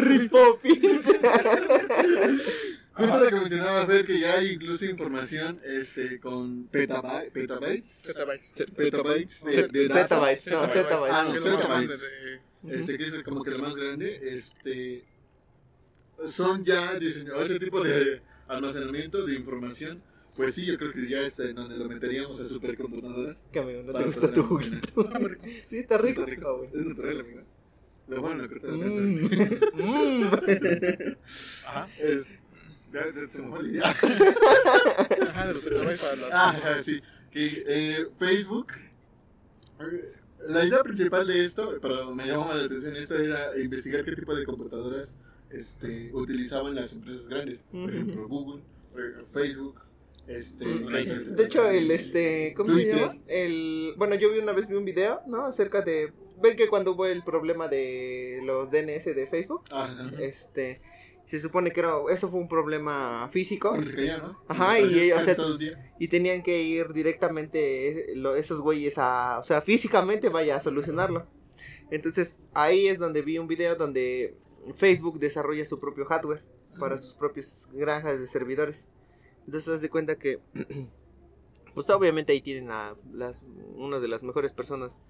los- las cámaras. güey. ¡Qué Merry Poppins! Justo lo que mencionaba Fer, que ya hay incluso información este, con petabytes, petabytes, petabytes. Zetabytes, no, Ah, zettabytes. de- este, que es como que lo más grande, este, son ya diseñados, ese tipo de almacenamiento de información, pues sí, yo creo que ya es en donde lo meteríamos a supercomputadoras. Amigo, ¿no te gusta tu juguito? Está muy rico. Sí, está Sí, rico. está. Ah. Es natural, amigo. Lo bueno, Mm. Mm. Ajá. Es, se, me fue la idea. Ajá, de los para las- Ah, sí. Que eh, Facebook. eh, La idea principal de esto, pero me llamó la atención esto, era investigar qué tipo de computadoras este, utilizaban las empresas grandes. Por ejemplo, Google, eh, Facebook. Este, Mm, De hecho, el este, ¿cómo Twitter. se llama? El, bueno, yo vi una vez vi un video, ¿no? Acerca de, ven que cuando hubo el problema de los DNS de Facebook, Ajá. este, se supone que era, eso fue un problema físico caía, ¿no? Ajá, Se y, caía o sea, y tenían que ir directamente eh, esos güeyes a, o sea, físicamente vaya a solucionarlo. Entonces, ahí es donde vi un video donde Facebook desarrolla su propio hardware para sus propias granjas de servidores. Entonces, haz de cuenta que, pues obviamente ahí tienen a las, una de las mejores personas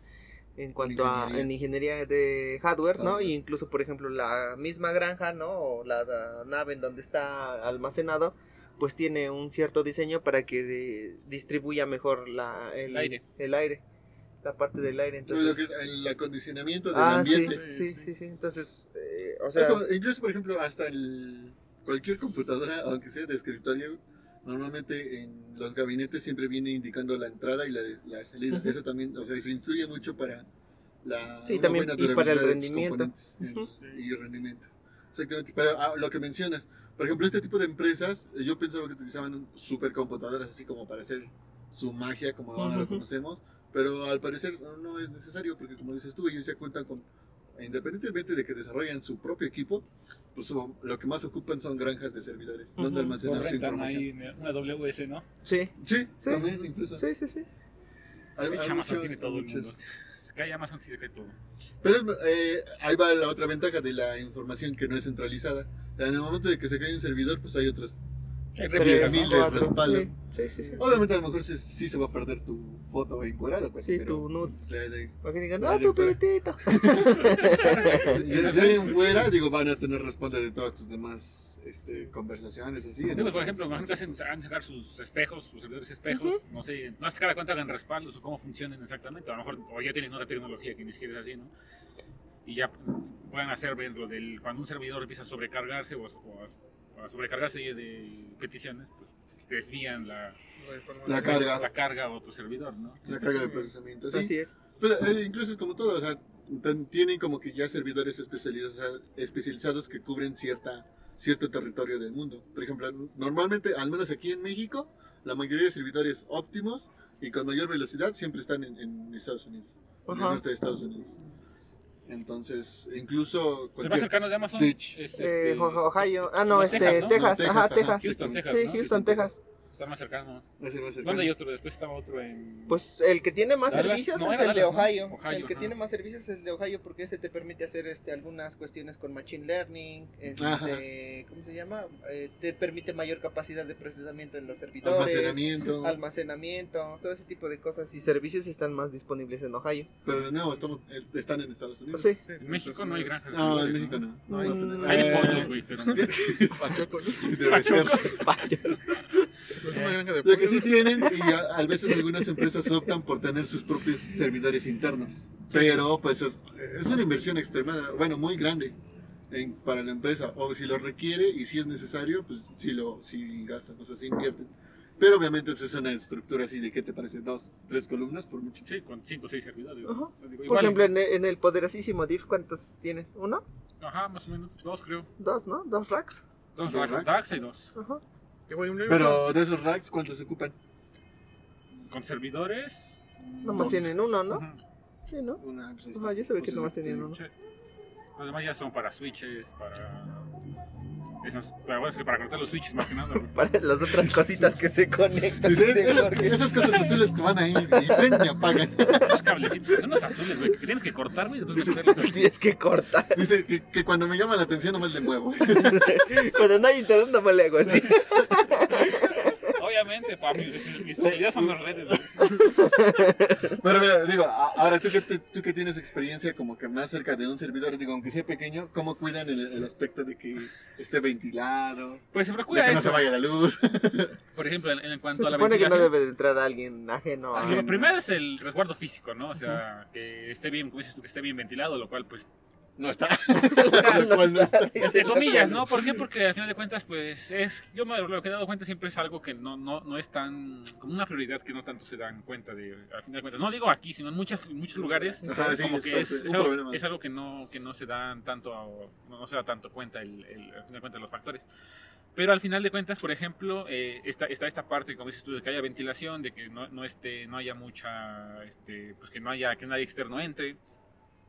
en cuanto a Ingeniería. en ingeniería de hardware, ¿no? Y incluso, por ejemplo, la misma granja, ¿no? O la, la nave en donde está almacenado, pues tiene un cierto diseño para que de- distribuya mejor la, el, El aire. el aire, la parte del aire. Entonces, que- el acondicionamiento del ah, sí, ambiente. sí, sí, sí. Entonces, eh, o sea, Eso, incluso, por ejemplo, hasta el, cualquier computadora, aunque sea de escritorio, normalmente en los gabinetes siempre viene indicando la entrada y la, la salida. Ujú. Eso también, o sea, eso influye mucho para la Sí, también, buena y para el rendimiento. componentes, eh, Ujú. y rendimiento. Exactamente. Pero ah, lo que mencionas, por ejemplo, este tipo de empresas, eh, yo pensaba que utilizaban supercomputadoras así como para hacer su magia, como ahora lo conocemos, pero al parecer no es necesario porque como dices tú, ellos ya cuentan con, independientemente de que desarrollan su propio equipo, pues su- lo que más ocupan son granjas de servidores, donde Ujú. O almacenar su información. ahí una WS, ¿no? sí, Sí, Sí. también incluso. sí, sí, sí. Hay- hay Amazon muchos- tiene todo el mundo. Se cae Amazon, sí se cae todo. Pero eh, ahí va la otra ventaja de la información que no es centralizada. En el momento de que se cae un servidor, pues hay otros Hay mil ¿no? de respaldo. Sí, sí, sí. sí. Obviamente a lo mejor sí, sí se va a perder tu foto encuadrada, pues. Sí, pero tu nude. de- de- Para que digan, ah, tu fuera. petito. de- de ahí en fuera, digo, van a tener respaldo de todas tus demás este, conversaciones así. Digo, ¿no? por ejemplo, imagino que hacen, han sacar sus espejos, sus servidores espejos, no sé, no sé cada cuánto hagan respaldos o cómo funcionen exactamente, a lo mejor o ya tienen otra tecnología que ni siquiera es así, ¿no? Y ya pueden hacer ver lo del, cuando un servidor empieza a sobrecargarse o a, o sobrecargarse de peticiones, pues desvían la, la carga. la carga a otro servidor, ¿no? La carga de procesamiento. Sí, Así es. Pero, eh, incluso es como todo, o sea, tienen como que ya servidores especializados, especializados que cubren cierta, cierto territorio del mundo. Por ejemplo, normalmente, al menos aquí en México, la mayoría de servidores óptimos y con mayor velocidad siempre están en, en Estados Unidos, en el norte de Estados Unidos. Entonces, incluso El más cercano de Amazon Twitch. es Eh, este, Ohio. Ah, no, este, Texas, ¿no? Texas. No, Ajá, Texas. Houston, Texas, Sí, ¿no? Houston, Texas. Está más cercano. más cercano. ¿Dónde hay otro? Después estaba otro en... Pues el que tiene más Dallas, servicios no, es el de. Ohio. El que ajá. tiene más servicios es el de Ohio porque ese te permite hacer este, algunas cuestiones con Machine Learning. Este, ¿Cómo se llama? Eh, te permite mayor capacidad de procesamiento en los servidores. Almacenamiento. Almacenamiento, todo ese tipo de cosas y servicios están más disponibles en Ohio. Pero de nuevo, estamos, eh, están en Estados Unidos. Sí. Sí, En México no hay granjas. No, en México no. No, hay- Mm, Hay Eh, pollos, güey, pero. Pachoco. Debe ser. Es una granja de Lo que sí tienen, y a, a veces algunas empresas optan por tener sus propios servidores internos. Pero pues es, es una inversión extremada, bueno, muy grande en- para la empresa. O si lo requiere y si es necesario, pues sí lo sí gastan, o sea, sí invierten. Pero obviamente pues, es una estructura así de, ¿qué te parece? Dos, tres columnas por mucho. Sí, con 5 o 6 servidores. Ajá. O sea, digo, Por ejemplo, en el, en el poderosísimo DIF, ¿cuántos tiene? ¿Uno? Ajá, más o menos. Dos, creo. ¿Dos, no? ¿Dos racks? Dos ¿Dos racks. racks? hay dos. Ajá. Por ejemplo, Pero de esos racks, ¿cuántos ocupan? Con servidores. Nomás dos. tienen uno, ¿no? Sí, ¿no? Una, pues, está. yo sabía que nomás tenían uno. Los demás ya son para switches, para. Esas, para, bueno, es que para cortar los switches más que nada. Para las otras cositas que se conectan. Esas, cosas azules que van ahí y prenden y apagan. Los cablecitos, son unos azules, güey, que tienes que cortar, güey, y después meterlos. Tienes que cortar. Dice que, que cuando me llama la atención nomás le muevo. Cuando no hay internet, no me le hago así. Obviamente, papi, mi, mi especialidad son las redes, güey. Pero mira, digo, ahora tú que, tú que tienes experiencia como que más cerca de un servidor, digo, aunque sea pequeño, ¿cómo cuidan el, el aspecto de que esté ventilado? Pues se De procura que no se eso. vaya la luz. Por ejemplo, en, en cuanto Se a la supone que no ventilación. debe de entrar alguien ajeno a... Lo primero es el resguardo físico, ¿no? O sea, que esté bien, como dices tú, que esté bien ventilado, lo cual, pues, No está. o sea, no está. entre comillas, ¿no? ¿Por qué? Porque al final de cuentas, pues, es, yo me, lo que he dado cuenta siempre es algo que no, no, no es tan, como una prioridad que no tanto se dan cuenta de, al final de cuentas, no digo aquí, sino en muchas, muchos lugares, Ajá, como que es, es algo, es algo que no, que no se dan tanto, no, no se da tanto cuenta, el, el- al final de cuentas, los factores. Pero al final de cuentas, por ejemplo, eh, está, está esta parte, como dices tú, de que haya ventilación, de que no, no, esté, no haya mucha, este, pues que no haya, que nadie externo entre.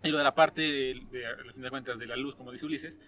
Y lo de la parte, de, de, al final de cuentas, de la luz, como dice Ulises,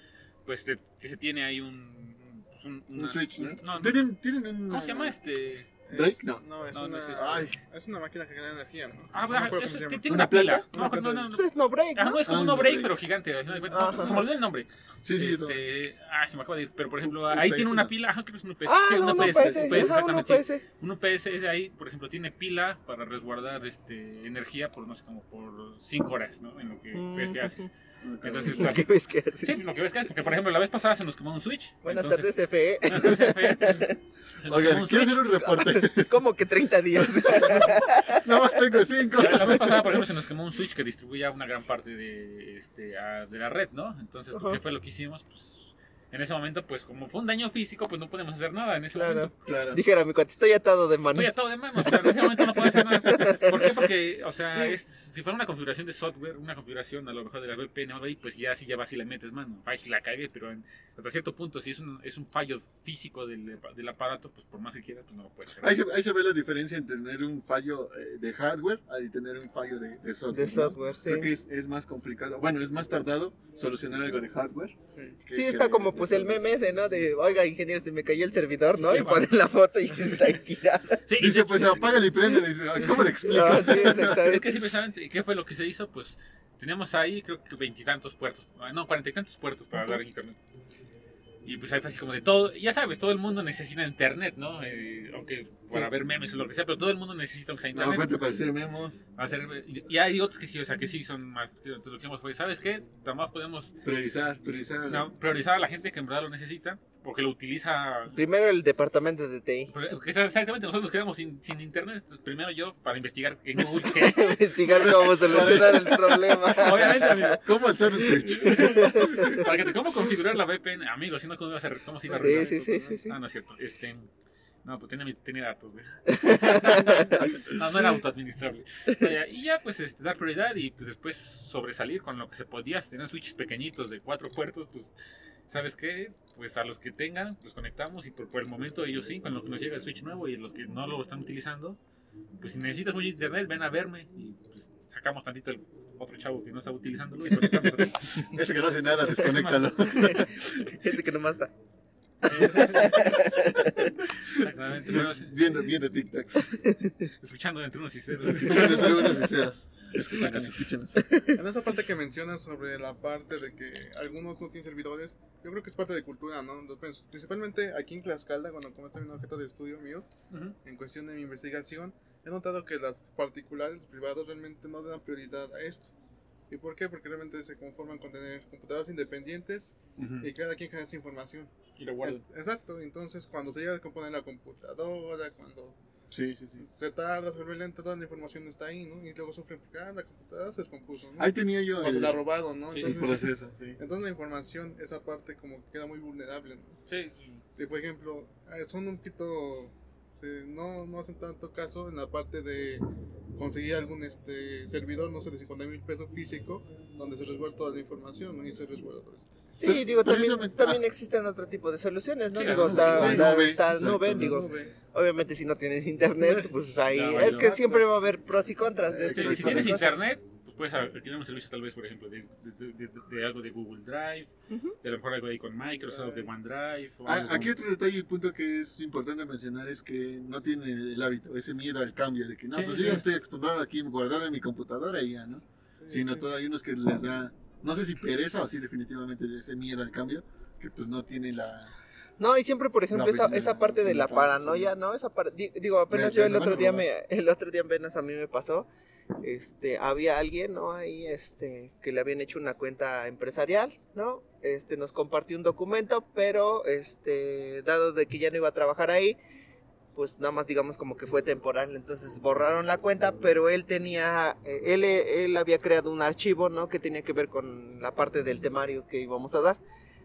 pues te- se tiene ahí un... pues, un, Un una- switch, ¿no? no, no. ¿Tienen, tienen un... ¿Cómo se llama este? ¿Drake? Es- No. No, es, No, es este. Ay. es una máquina que genera energía, ¿no? Ah, no me es- tiene ¿Una una pila. planta? No, ¿Una no, no, es no break, Ah, ¿no? es como Ah, un no, break, break. pero gigante. Ajá. se me olvidó el nombre. Sí, sí. este, ah, se me acaba de ir. Pero por ejemplo, ahí tiene una pila. Ajá, creo que es un UPS. Ah, sí, un UPS. UPS, exactamente. UPS. Un UPS ese ahí, por ejemplo, tiene pila para resguardar este, energía por, no sé, como por 5 horas, ¿no? En lo que Mm, ves que haces. Ujú. Entonces, ¿Qué así- ves que haces? sí, lo que ves que haces, porque por ejemplo, la vez pasada se nos quemó un switch. Buenas entonces- tardes, FE. Buenas tardes, F. Se nos quemó Oigan, quiero switch. hacer un reporte. ¿Cómo que 30 días? Nada más tengo cinco. La, la vez pasada, por ejemplo, se nos quemó un switch que distribuía una gran parte de, este, a- de la red, ¿no? Entonces. ¿qué fue lo que hicimos? Pues, en ese momento, pues, como fue un daño físico, pues no podemos hacer nada en ese Claro. momento. Claro. Dijera mi cuate, estoy atado de manos. Estoy atado de manos, o sea, en ese momento no puedo hacer nada. ¿Por qué? Porque, o sea, es- si fuera una configuración de software, una configuración a lo mejor de la VPN o algo ahí, pues ya sí ya vas y le metes mano. Ay, si la cagué, pero en- hasta cierto punto, si es un, es un fallo físico del, del aparato, pues por más que quieras, pues no lo puedes hacer. Ahí se, ahí se ve la diferencia en tener un fallo eh, de hardware y tener un fallo de, de software. De ¿no? software, sí. Creo que es, es más complicado. Bueno, es más tardado solucionar algo de hardware. que- Sí, que está de- como pues el meme ese, ¿no? De, oiga, ingeniero, se me cayó el servidor, ¿no? Sí, y va. ponen la foto y está ahí tirada. Sí, Dice, de- pues apágale y prende. Dice, "Ay, ¿cómo le explico? No, sí, Es que sí, precisamente, ¿qué fue lo que se hizo? Pues teníamos ahí, creo que veintitantos puertos, no, cuarenta y tantos puertos para dar internet. Y pues ahí fue así como de todo, ya sabes, todo el mundo necesita internet, ¿no? Eh, aunque para Sí. ver memes o lo que sea, pero todo el mundo necesita No, internet. cuente para hacer memos, Hacer, y hay otros que sí, o sea, que sí son más, que entonces lo que hicimos fue, ¿sabes qué? Nada más podemos priorizar, priorizar. no, priorizar a la gente que en verdad lo necesita, porque lo utiliza Primero el departamento de TI. exactamente, nosotros nos quedamos sin, sin internet. Entonces, primero yo, para investigar en Google. Investigar cómo solucionar el problema. Obviamente, amigo, ¿Cómo hacer un switch? para que te cómo configurar la VPN, amigo, si no, ¿cómo, iba a hacer, cómo se iba a Sí, revisar? sí, sí, sí, sí. Ah, no es cierto. Este, no, pues tiene, mi- tiene datos, güey. No, no era autoadministrable. Y ya, pues, este, dar prioridad y pues después sobresalir con lo que se podía. Tener switches pequeñitos de cuatro puertos, pues, ¿sabes qué? Pues a los que tengan, los conectamos y por, por el momento ellos sí, con lo que nos llega el switch nuevo y los que no lo están utilizando, pues si necesitas mucho internet, ven a verme y pues, sacamos tantito el otro chavo que no está utilizándolo y conectamos a- Ese que no hace nada, desconéctalo. Ese que nomás está. Exactamente. Bueno, Viendo, viendo TikToks. escuchando entre unos y ceros. Escuchando entre unas y ceras. Escúchenos, escúchenos. En esa parte que mencionas sobre la parte de que algunos no tienen servidores, yo creo que es parte de cultura, ¿no? Entonces, principalmente aquí en Tlaxcala, cuando como también un objeto de estudio mío, Ujú. en cuestión de mi investigación, he notado que los particulares, los privados, realmente no dan prioridad a esto. ¿Y por qué? Porque realmente se conforman con tener computadoras independientes y cada quien genera su información. Y lo guardo. Exacto, entonces cuando se llega a componer la computadora, cuando Sí, sí, sí. se tarda, se vuelve lenta, toda la información está ahí, ¿no? Y luego sufren porque ah, la computadora se descompuso, ¿no? Ahí tenía yo o se el, la robaron, ¿no? Sí, el Entonces, proceso, sí. entonces la información, esa parte como que queda muy vulnerable, ¿no? Sí. Sí, por ejemplo, eh, son un poquito, se- no, no hacen tanto caso en la parte de conseguir algún este servidor, no sé, de 50 mil pesos físico, donde se resguarda toda la información, ¿no? Y se resguarda todo esto. Sí, Pero- digo, también, también existen otro tipo de soluciones, ¿no? Sí, digo, está, nube. está, Nube, está nube, digo, Nube. obviamente si no tienes internet, pues ahí, Ya, es que siempre va a haber pros y contras de este Sí, tipo si de tienes cosas. internet, puedes alquilar un servicio tal vez, por ejemplo, de, de- de- de- de algo de Google Drive, Ujú. de a lo mejor algo ahí con Microsoft, de OneDrive. O Ah, algo Aquí con- otro detalle y punto que es importante mencionar es que no tienen el hábito, ese miedo al cambio, de que no, Sí, pues sí. yo ya estoy acostumbrado aquí a guardar en mi computadora y ya, ¿no? Sí, Sino sí. todo hay unos que les da, no sé si pereza o sí definitivamente ese miedo al cambio, que pues no tiene la... No, y siempre, por ejemplo, La esa, esa parte de la paranoia. ¿no? Esa par- di- digo, apenas Me- yo el otro día me, el otro día apenas a mí me pasó, este, había alguien, ¿no? Ahí, este, que le habían hecho una cuenta empresarial, ¿no? Este, nos compartió un documento, pero, este, dado de que ya no iba a trabajar ahí, pues nada más digamos como que fue temporal, entonces borraron la cuenta, pero él tenía, él, él había creado un archivo, ¿no? Que tenía que ver con la parte del temario que íbamos a dar.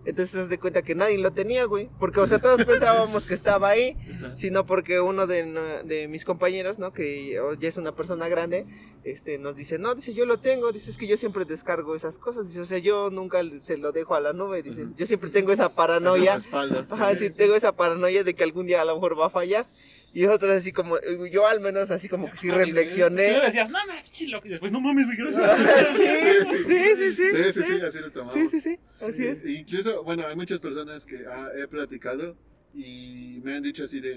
Entonces se de cuenta que nadie lo tenía, güey. Porque, o sea, todos pensábamos que estaba ahí, sino porque uno de, de mis compañeros, ¿no? Que ya es una persona grande, este, nos dice, no, dice, yo lo tengo, dice, es que yo siempre descargo esas cosas, dice, o sea, yo nunca se lo dejo a la nube, dice, yo siempre tengo esa paranoia, Espalda, ajá, sí, tengo esa paranoia de que algún día a lo mejor va a fallar. Y nosotros así como, yo al menos así como que sí Ah, y- Y reflexioné. luego decías, no, me chilo. Y después, no mames, güey, gracias. sí, sí, sí, sí. Sí, sí, sí, así lo tomamos. Sí, sí, sí, así es. E Incluso, bueno, hay muchas personas que ah, he platicado y me han dicho así de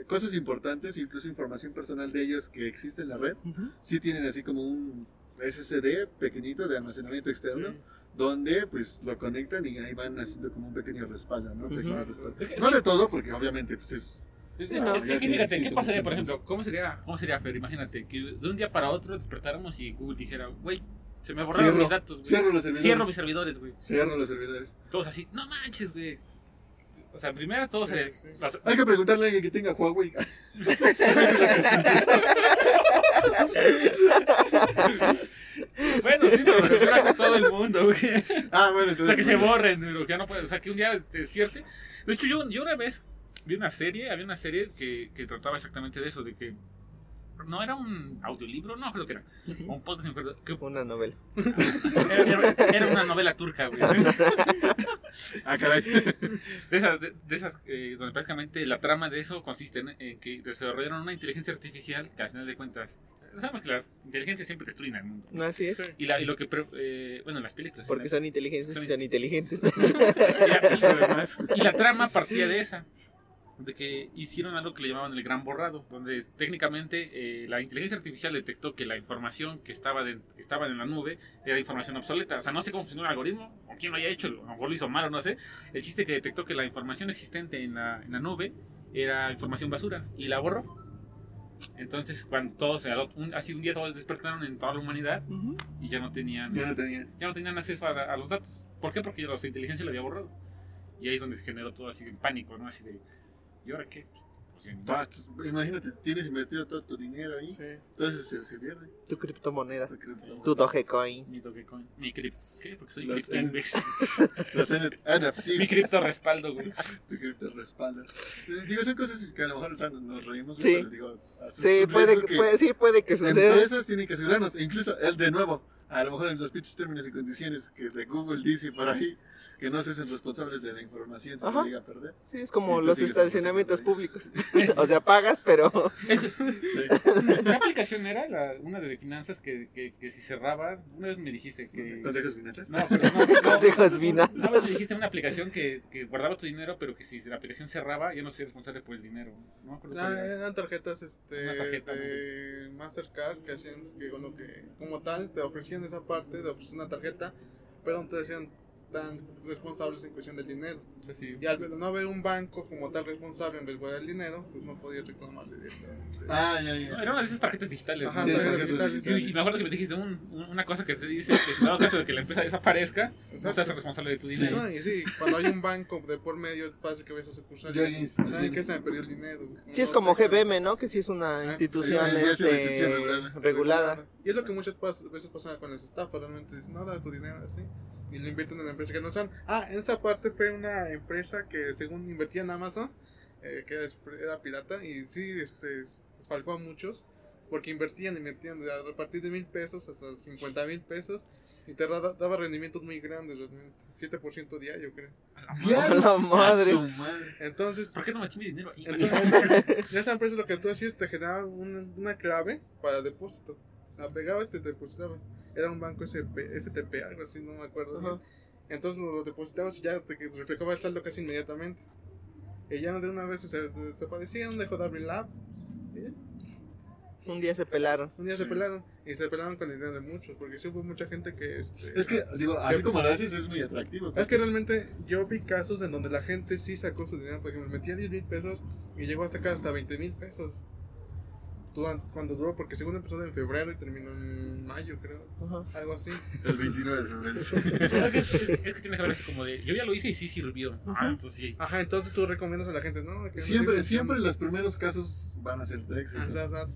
eh, cosas importantes, incluso información personal de ellos que existe en la red. Ujú. Sí tienen así como un SSD pequeñito de almacenamiento externo, donde pues lo conectan y ahí van haciendo como un pequeño respaldo, ¿no? Respaldo. Es que- No de todo, porque obviamente pues es... Es, es- no. es que fíjate, ¿qué pasaría, por ejemplo? ¿Cómo sería, cómo sería, Fer? Imagínate que de un día para otro despertáramos y Google dijera, güey, se me borraron Cierro, mis datos, güey. cierro los servidores. Cierro mis servidores, güey. Cierro los servidores. Todos así, no manches, güey. O sea, primero todos se... Sí, sí. las- Hay que preguntarle a alguien que tenga Huawei. Bueno, sí, pero a que todo el mundo, güey. ah, bueno, O entonces... sea, que se borren, pero que ya no puede. O sea, que un día te despierte. De hecho, yo, yo una vez vi una serie, había una serie que, que trataba exactamente de eso, de que no era un audiolibro, no creo que era. O un podcast, no me acuerdo. que- Una novela. era, era- era una novela turca, güey. Ah, caray. De esas, de, de esas eh, donde prácticamente la trama de eso consiste en, en que desarrollaron una inteligencia artificial que al final de cuentas. Sabemos que las inteligencias siempre destruyen al mundo. No, así es. Y, la, y lo que. pre- eh, bueno, las películas. Porque la- son inteligentes y Son- son inteligentes. y la- y- Además, Y la trama partía de esa, de que hicieron algo que le llamaban el gran borrado, donde técnicamente eh, la inteligencia artificial detectó que la información que estaba, de- que estaba en la nube era información obsoleta. O sea, no sé cómo funcionó el algoritmo, o quién lo haya hecho, a lo mejor lo hizo mal o no sé. El chiste que detectó que la información existente en la, en la nube era información basura y la borró. Entonces, cuando todos, un- así un día todos despertaron en toda la humanidad Ujú. y ya no tenían ya no tenía. ya no tenían acceso a, a los datos. ¿Por qué? Porque la inteligencia lo había borrado. Y ahí es donde se generó todo así en pánico, ¿no? Así de, ¿y ahora qué? Pues, Ah, Imagínate, tienes invertido todo tu dinero ahí, Sí. entonces se, se pierde. Tu criptomoneda. Tu cripto- Tu Dogecoin. mi Dogecoin, mi cripto. ¿Qué? Porque soy Los cripto. Los NFTs. mi cripto respaldo, güey. Tu cripto respalda. Eh, Digo, son cosas que a lo mejor nos reímos, Sí. pero digo, Sí, puede, que puede, sí, puede que suceda. Empresas tienen que asegurarnos, e incluso el de nuevo. a lo mejor en los pinches términos y condiciones que de Google dice por ahí que no se hacen responsables de la información si Ajá. se llega a perder. Sí, es como los estacionamientos públicos. o sea, pagas, pero... Es que, Sí. ¿Qué aplicación era? La, una de finanzas que, que, que si cerraba, una vez me dijiste que... ¿Consejos financieros? No, pero no, no, Consejos no, finanzas. Una vez me dijiste una aplicación que, que guardaba tu dinero, pero que si la aplicación cerraba, yo no soy responsable por el dinero. No me acuerdo Ah, eran tarjetas este, Una tarjeta, de Mastercard que hacían que, bueno, que como tal te ofrecían esa parte, te ofrecían una tarjeta, pero no te decían tan responsables en cuestión del dinero. O sea, sí. Y al no haber un banco como tal responsable en resguardar el dinero, pues no podías reclamarle directamente. Ah, ya, No, ya. Era una de esas tarjetas digitales. Ajá, ¿no? Sí, tarjetas tarjetas digitales. Y, y me acuerdo que me dijiste un- un- una cosa que te dice que en dado caso de que la empresa desaparezca, no Exacto. seas responsable de tu Sí. dinero. No, y sí, cuando hay un banco de por medio es fácil que vayas a sucursal. Ya hay que se me perdió el dinero. Sí, es No como GBM, ¿no? Que sí es una Ah, institución sí, es una este, institución regulada. regulada. Y es lo que muchas veces pasa con las estafas, realmente dicen, no, da tu dinero así. Y lo invierten en la empresa que no son. Ah, en esa parte fue una empresa que según invertía en Amazon, eh, que era, era pirata, y sí, este, falcó a muchos, porque invertían, invertían de- a partir de mil pesos hasta 50 mil pesos, y te daba, daba rendimientos muy grandes realmente, 7% diario creo. ¡A la madre! A su madre. Entonces, ¿Por qué no metí mi dinero ahí? entonces, en esa empresa lo que tú hacías te generaba un- una clave para depósito. La pegabas y te depositabas. Era un banco SP, STP, algo así, no me acuerdo bien. Entonces lo, lo depositabas y ya te reflejaba el saldo casi inmediatamente. Y ya de una vez se desaparecían, dejó de abrir la app. Un día se pelaron. Un día Sí. se pelaron. Y se pelaron con el dinero de muchos. Porque sí hubo mucha gente que. Este, Es que, digo, así como lo haces es muy atractivo. Es que realmente yo vi casos en donde la gente sí sacó su dinero, por ejemplo, metía 10 mil pesos y llegó a sacar hasta 20 mil pesos. Cuando duró, porque según empezó en febrero y terminó en mayo, creo. Ajá. Algo así. El 29 de febrero. Es que, es, que tiene que haber así como de, yo ya lo hice y sí sirvió. Ah, entonces sí. Ajá, entonces tú recomiendas a la gente, ¿no? Que no Siempre, sigan siempre los primeros casos van a ser de éxito. Ah,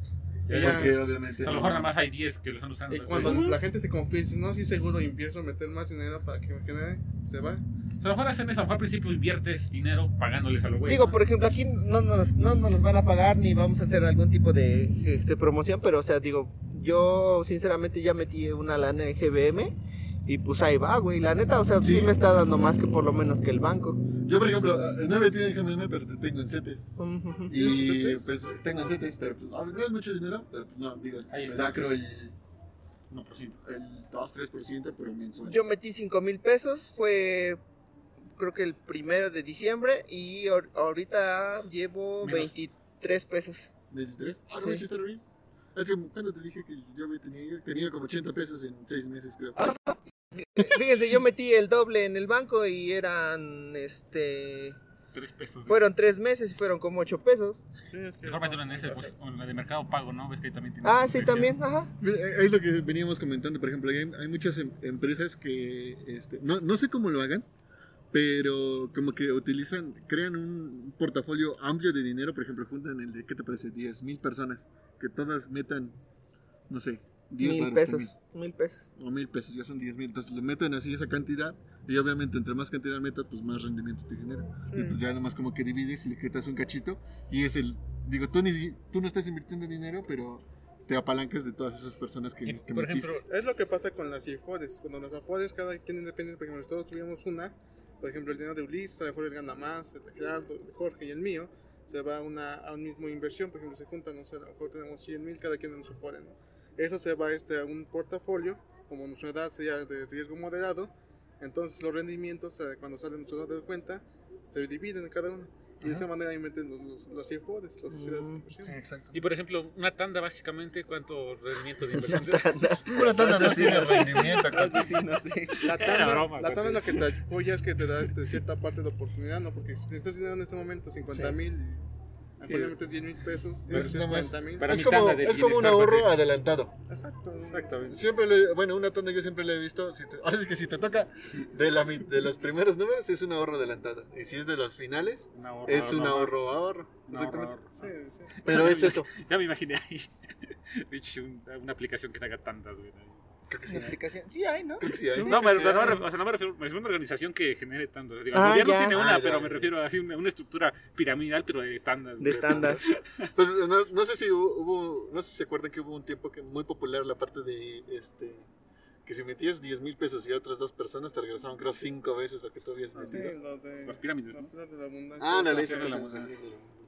Ya. Porque obviamente. O sea, a lo mejor nada más hay 10 que lo están usando. Y cuando la gente te confía y dice, no, sí, seguro, y empiezo a meter más dinero para que me genere, se va. O sea, a lo mejor hacen eso, a lo mejor al principio inviertes dinero pagándoles a los güeyes. Digo, ¿no? por ejemplo, aquí no nos, no nos los van a pagar ni vamos a hacer algún tipo de este, promoción, pero o sea, digo, yo sinceramente ya metí una lana en GBM y pues ahí va, güey. La neta, o sea, sí. Sí. me está dando más que por lo menos que el banco. Yo, por ejemplo, no he metido en GMM, pero te tengo en CETES. Y ¿Tienes pues tengo en CETES, pero pues no no es mucho dinero, pero pues no, digo, Ahí me está. creo el, 1%. el 2-3%, pero mensual. Yo metí 5 mil pesos, fue creo que el primero de diciembre y ahor- ahorita llevo Menos. 23 pesos. 23. Ah, Sí. no, sí está bien. Es que cuando te dije que yo había tenido, tenía como 80 pesos en 6 meses, creo. Ah, Fíjense, yo metí el doble en el banco y eran, este, 3 pesos. fueron 3 meses y furon como 8 pesos. Sí, es que Mejor meterlo en ese, pues, la de mercado pago, ¿no? Ves que ahí también tiene Ah, sí, también, ajá. Eh, Es lo que veníamos comentando, por ejemplo, hay, hay muchas em- empresas que, este, no, no sé cómo lo hagan, pero como que utilizan, crean un portafolio amplio de dinero, por ejemplo, juntan el de, ¿qué te parece? 10 mil personas, que todas metan, no sé, 10 Mil pesos, también, mil pesos. o mil pesos, ya son 10 mil, entonces le meten así esa cantidad, y obviamente entre más cantidad metas, pues más rendimiento te genera. Y pues ya nomás como que divides y le quitas un cachito, y es el, digo, tú, ni, tú no estás invirtiendo dinero, pero te apalancas de todas esas personas que, que por metiste. ejemplo, Es lo que pasa con las IFODES. Cuando las AFODES, cada quien independiente, por ejemplo, todos tuvimos una, por ejemplo, el dinero de Ulises, a lo mejor él gana más, el de Gerardo, el de Jorge y el mío, se va a una a un mismo inversión, por ejemplo, se juntan, no sé, a lo mejor tenemos 100 mil cada quien en su FODE, ¿no? Eso se va este, a un portafolio, como nuestra edad sería de riesgo moderado, entonces los rendimientos, eh, cuando salen nuestra edad de cuenta, se dividen en cada uno. Y de esa manera inventen los, los, los IFODES, las sociedades de Mm. inversión. Exacto. y por ejemplo, una tanda básicamente, ¿cuánto rendimiento de inversión? Pura tanda no tiene rendimiento. Eso sí, no sé. La tanda, broma, la tanda es lo que te apoya es que te da este, cierta parte de oportunidad, ¿no? Porque si necesitas dinero en este momento, 50 mil, y Sí. metes 10 mil pesos, Es versus nomás- 40 mil. Para Es como, es como un ahorro adelantado. Exacto. Exactamente. Siempre le, bueno, una tanda yo siempre le he visto. Si te, ahora sí que si te toca de, la, de los primeros números, es un ahorro adelantado. Y si es de los finales, Un ahorro, es un ahorro, ahorro. Exactamente. ahorro. Sí, sí. Pero es eso. Ya me imaginé ahí. Una aplicación que te haga tantas, güey. Creo que sí. Sí, hay, ¿no? Creo que sí hay. No, me, no o sea, no me refiero, me refiero a una organización que genere tantas. Digo, Ah, el gobierno ya. tiene una, Ah, ya, pero ya. me refiero a así, una, una estructura piramidal, pero de tandas. De tandas. Pues no, no sé si hubo, hubo- no sé si se acuerdan que hubo un tiempo que muy popular la parte de este que si metías 10 mil pesos y otras dos personas te regresaban creo cinco veces lo que tú habías Sí, metido. lo de, Las pirámides, ¿no? Las pirámides de la abundancia. Ah, no, le Sí, hice la cosa. moneda.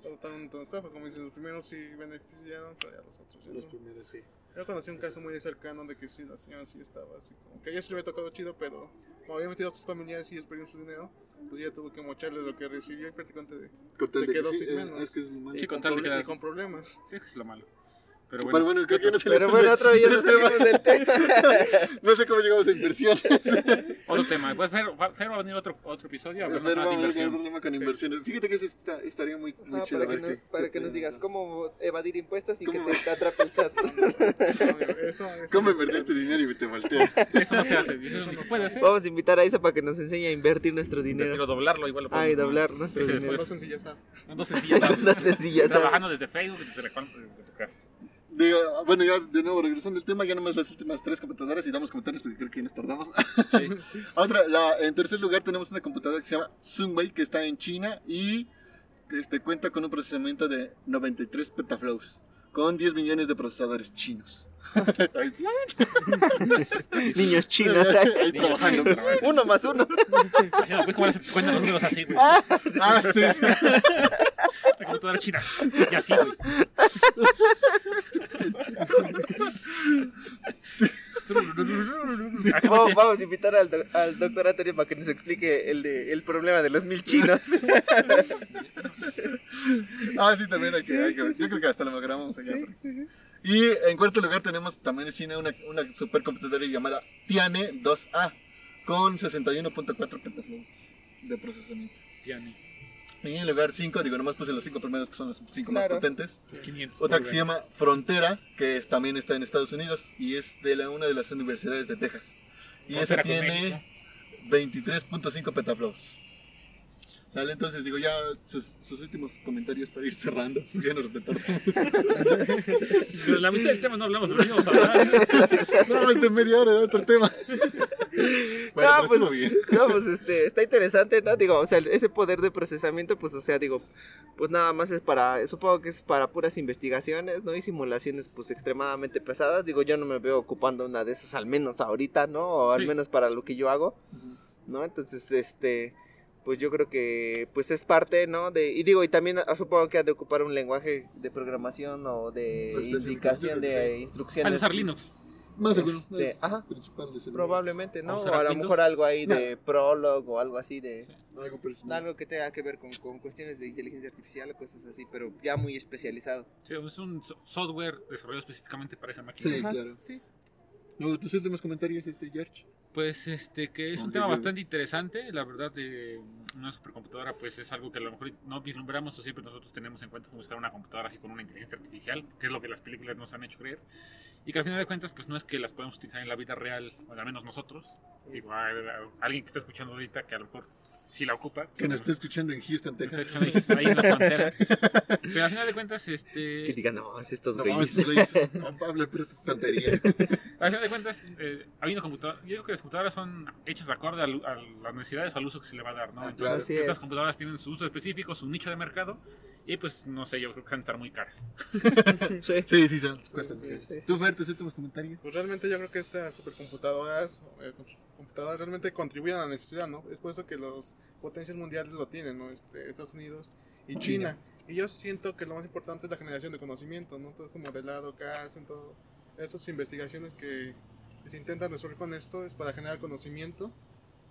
Todo tan, tan estafa, como dices, los primeros sí beneficiaron, pero ya los otros ya Los no. primeros sí. Yo conocí un caso muy cercano de que sí, la señora sí estaba así como que a ella sí le había tocado chido, pero como había metido a sus familiares y ellos perdieron su dinero, pues ella tuvo que mocharle lo que recibió y prácticamente Se quedó sin eh, menos. es que es lo malo. Sí, y con con, tal de proble- quedar- y con problemas. Sí, es que es lo malo. Pero Pero bueno, bueno, creo que no se le Pero bueno, otro día nos salimos del tema. No sé cómo llegamos a inversiones. otro tema. Pues Fer, va- Fer va a venir otro, otro episodio a hablarnos Pero más de vamos a inversión. otro tema con inversiones. Fíjate que ese está- estaría muy, muy Ah, chido. para que, qué- para que nos digas cómo evadir impuestos y que ¿Cómo? te, te atrape el SAT. Eso, eso, ¿Cómo invertir tu dinero y te voltea? Eso no se hace. Eso ni se puede hacer. Vamos a invitar a Isa para que nos enseñe a invertir nuestro dinero. doblarlo igual lo Ah, y podemos, ¿no? doblar nuestro dinero. No. Dos sencillas. No sencilla, ¿sabes? Trabajando desde Facebook, desde tu casa. Digo, bueno, ya de nuevo regresando al tema, ya nomás las últimas tres computadoras y damos comentarios porque creo que nos tardamos. Sí. Otra, la, en tercer lugar tenemos una computadora que se llama Sunway que está en China y este, cuenta con un procesamiento de 93 petaflops con 10 millones de procesadores chinos. Niños chinos. ahí trabajando. uno más uno. Así después como les cuentan los números así, güey. Ah, sí. La computadora china. Y así, güey. Vamos, a invitar al, do- al doctor Antonio para que nos explique el, de, el problema de los mil chinos. Ah, sí, también hay que, hay que. Yo creo que hasta lo grabamos allá. Y en cuarto lugar tenemos también en China una, una supercomputadora llamada Tiane 2A con 61.4 petaflops de procesamiento. Tiani, Y en lugar 5, digo, nomás puse los 5 primeros que son los 5 Claro. más potentes. es 500. Otra que se llama Frontera, que es- también está en Estados Unidos y es de la, una de las universidades de Texas. Y esa tiene 23.5 petaflops. ¿Sale? Entonces digo ya sus, sus últimos comentarios para ir cerrando. Ya nos retardamos. La mitad del tema no hablamos, pero íbamos a hablar. No, es de media hora de otro tema. Bueno, No, pues, bien. no, pues este, está interesante, ¿no? Digo, o sea, ese poder de procesamiento, pues, o sea, digo, pues nada más es para, supongo que es para puras investigaciones, ¿no? Y simulaciones, pues, extremadamente pesadas. Digo, yo no me veo ocupando una de esas, al menos ahorita, ¿no? O al Sí. menos para lo que yo hago, ¿no? Entonces, este, pues yo creo que, pues, es parte, ¿no? De, y digo, y también ah, supongo que ha de ocupar un lenguaje de programación o de Pues, indicación de sí. Al instrucciones. usar Linux. Más o menos. Este, es ajá. principal de ese Probablemente, ¿no? ¿Vamos O a lo mejor algo ahí No. de Prolog o algo así de... Sí. Algo personal. Algo que tenga que ver con, con cuestiones de inteligencia artificial o cosas así, pero ya muy especializado. Sí, es un so- software desarrollado específicamente para esa máquina. Sí, Ajá, claro. Sí. No, tus últimos comentarios, este, George. Pues este, que es un tema bastante interesante, la verdad, de una supercomputadora, pues es algo que a lo mejor no vislumbramos o siempre nosotros tenemos en cuenta como si fuera una computadora así con una inteligencia artificial, que es lo que las películas nos han hecho creer, y que al final de cuentas, pues no es que las podemos utilizar en la vida real, o al menos nosotros, digo, a- a- alguien que está escuchando ahorita que a lo mejor sí la ocupa, Que nos esté escuchando en Houston, Texas. ahí en la frontera, pero al final de cuentas, este... Que digan, no, es estos No, güeyes. No, Pablo, pero tontería. Al final de cuentas, eh, habiendo computadoras, yo digo que las computadoras son hechas de acorde al- a, las necesidades o al uso que se le va a dar, ¿no? Entonces, Así estas es. computadoras tienen su uso específico, su nicho de mercado, y pues, no sé, yo creo que van a estar muy caras. Sí. Sí, sí, son. Cuestan. Sí, sí, sí. ¿Tú, Fer, tus últimos comentarios? Pues realmente yo creo que estas supercomputadoras, eh, computadoras realmente contribuyen a la necesidad, ¿no? Es por eso que las potencias mundiales lo tienen, ¿no? Este, Estados Unidos y China. Y yo siento que lo más importante es la generación de conocimiento, ¿no? Todo ese modelado que hacen, todo estas investigaciones que, se intentan resolver con esto es para generar conocimiento.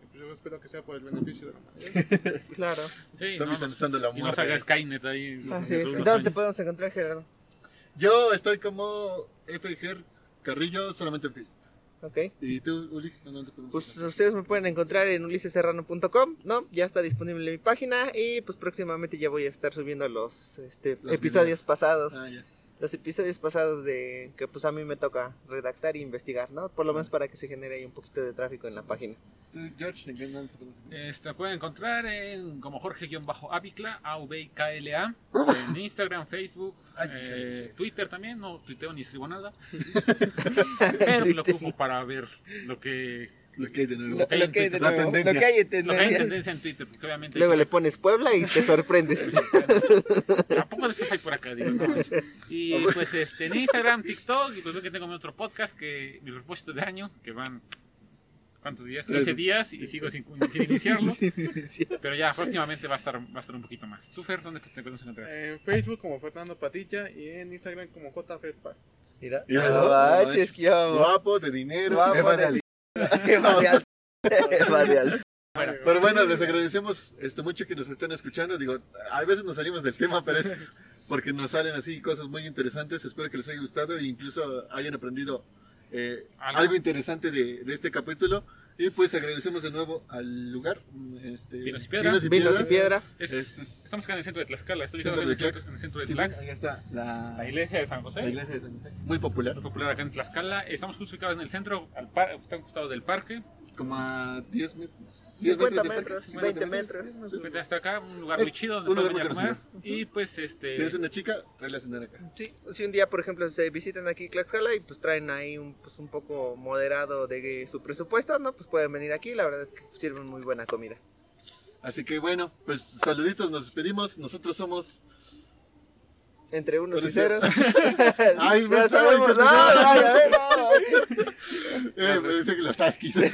Y pues yo espero que sea por el beneficio de la humanidad. Claro. Sí, Están no, la y nos muerte. haga Skynet ahí. ¿En unos ¿Dónde te podemos encontrar, Gerardo? Yo estoy como FGR Carrillo solamente en Facebook. Ok. ¿Y tú, Uli? ¿Dónde te Pues ustedes me pueden encontrar en uliseserrano.com, ¿no? Ya está disponible mi página y pues próximamente ya voy a estar subiendo los este, Los episodios videos. pasados. Ah, ya. Los episodios pasados de que pues a mí me toca redactar e investigar, ¿no? Por lo menos para que se genere ahí un poquito de tráfico en la página. ¿Tú, George? Este, pueden encontrar en como Jorge-Avicla, A-V-I-K-L-A, en Instagram, Facebook, eh. Twitter también, no tuiteo ni escribo nada. Pero lo ocupo para ver lo que Lo que hay de Lo, nuevo. lo que hay de La nuevo, tendencia. lo que hay en Lo que hay en tendencia. tendencia en Twitter, porque obviamente... Luego le pones Puebla y te sorprendes. ¿A poco de estos hay por acá? Digo, no, y pues este, en Instagram, TikTok, y pues veo que tengo mi otro podcast, que mi propósito de año, que van, ¿cuántos días? 15 días y sigo sin, sin iniciarlo. Pero ya próximamente va a estar, va a estar un poquito más. ¿Tú, Fer, dónde te podemos encontrar? En Facebook como Fernando Patilla y en Instagram como JFerpa. Mira, Mira, no. Guapo, de dinero. Guapo, Eva de Pero bueno, les agradecemos este, mucho que nos estén escuchando. Digo, a veces nos salimos del tema, pero es porque nos salen así cosas muy interesantes. Espero que les haya gustado e incluso hayan aprendido eh, Algo. algo. interesante de, de este capítulo. Y pues agradecemos de nuevo al lugar. Este, Vinos y Piedra. Vinos y Vinos y Piedras. piedra. Es- Este es- estamos acá en el centro de Tlaxcala. Estoy Centro en el, de Tlax- en el centro de Sí, Tlax. ahí está la, La iglesia de San José. la iglesia de San José. Muy popular. Muy popular acá en Tlaxcala. Estamos justo ubicados en el centro, al par, está a un costado del parque. Como a 10 metros. 10 50 de parque. metros, 50 20 metros. Hasta acá, un lugar Es muy chido donde pueden comer. Y pues este. Tienes una chica, tráela a cenar acá. Sí, si un día, por ejemplo, se visitan aquí Tlaxcala y pues traen ahí un, pues, un poco moderado de su presupuesto, ¿no? Pues pueden venir aquí, la verdad es que sirven muy buena comida. Así que bueno, pues saluditos, nos despedimos. Nosotros somos. Entre unos y Pues sí. ceros. Ay, sabemos, no, te- no, ya ves, no. Eh, me dice que los Askis.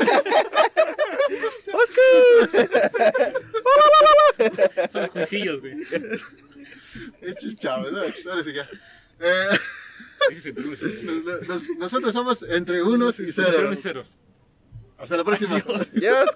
Son los cuisillos, güey. Hechos chavos, ¿no? Ahora sí ya. Eh, y nos- nos- nosotros somos entre unos y ceros. Entre unos y ceros. Hasta la próxima. Dios.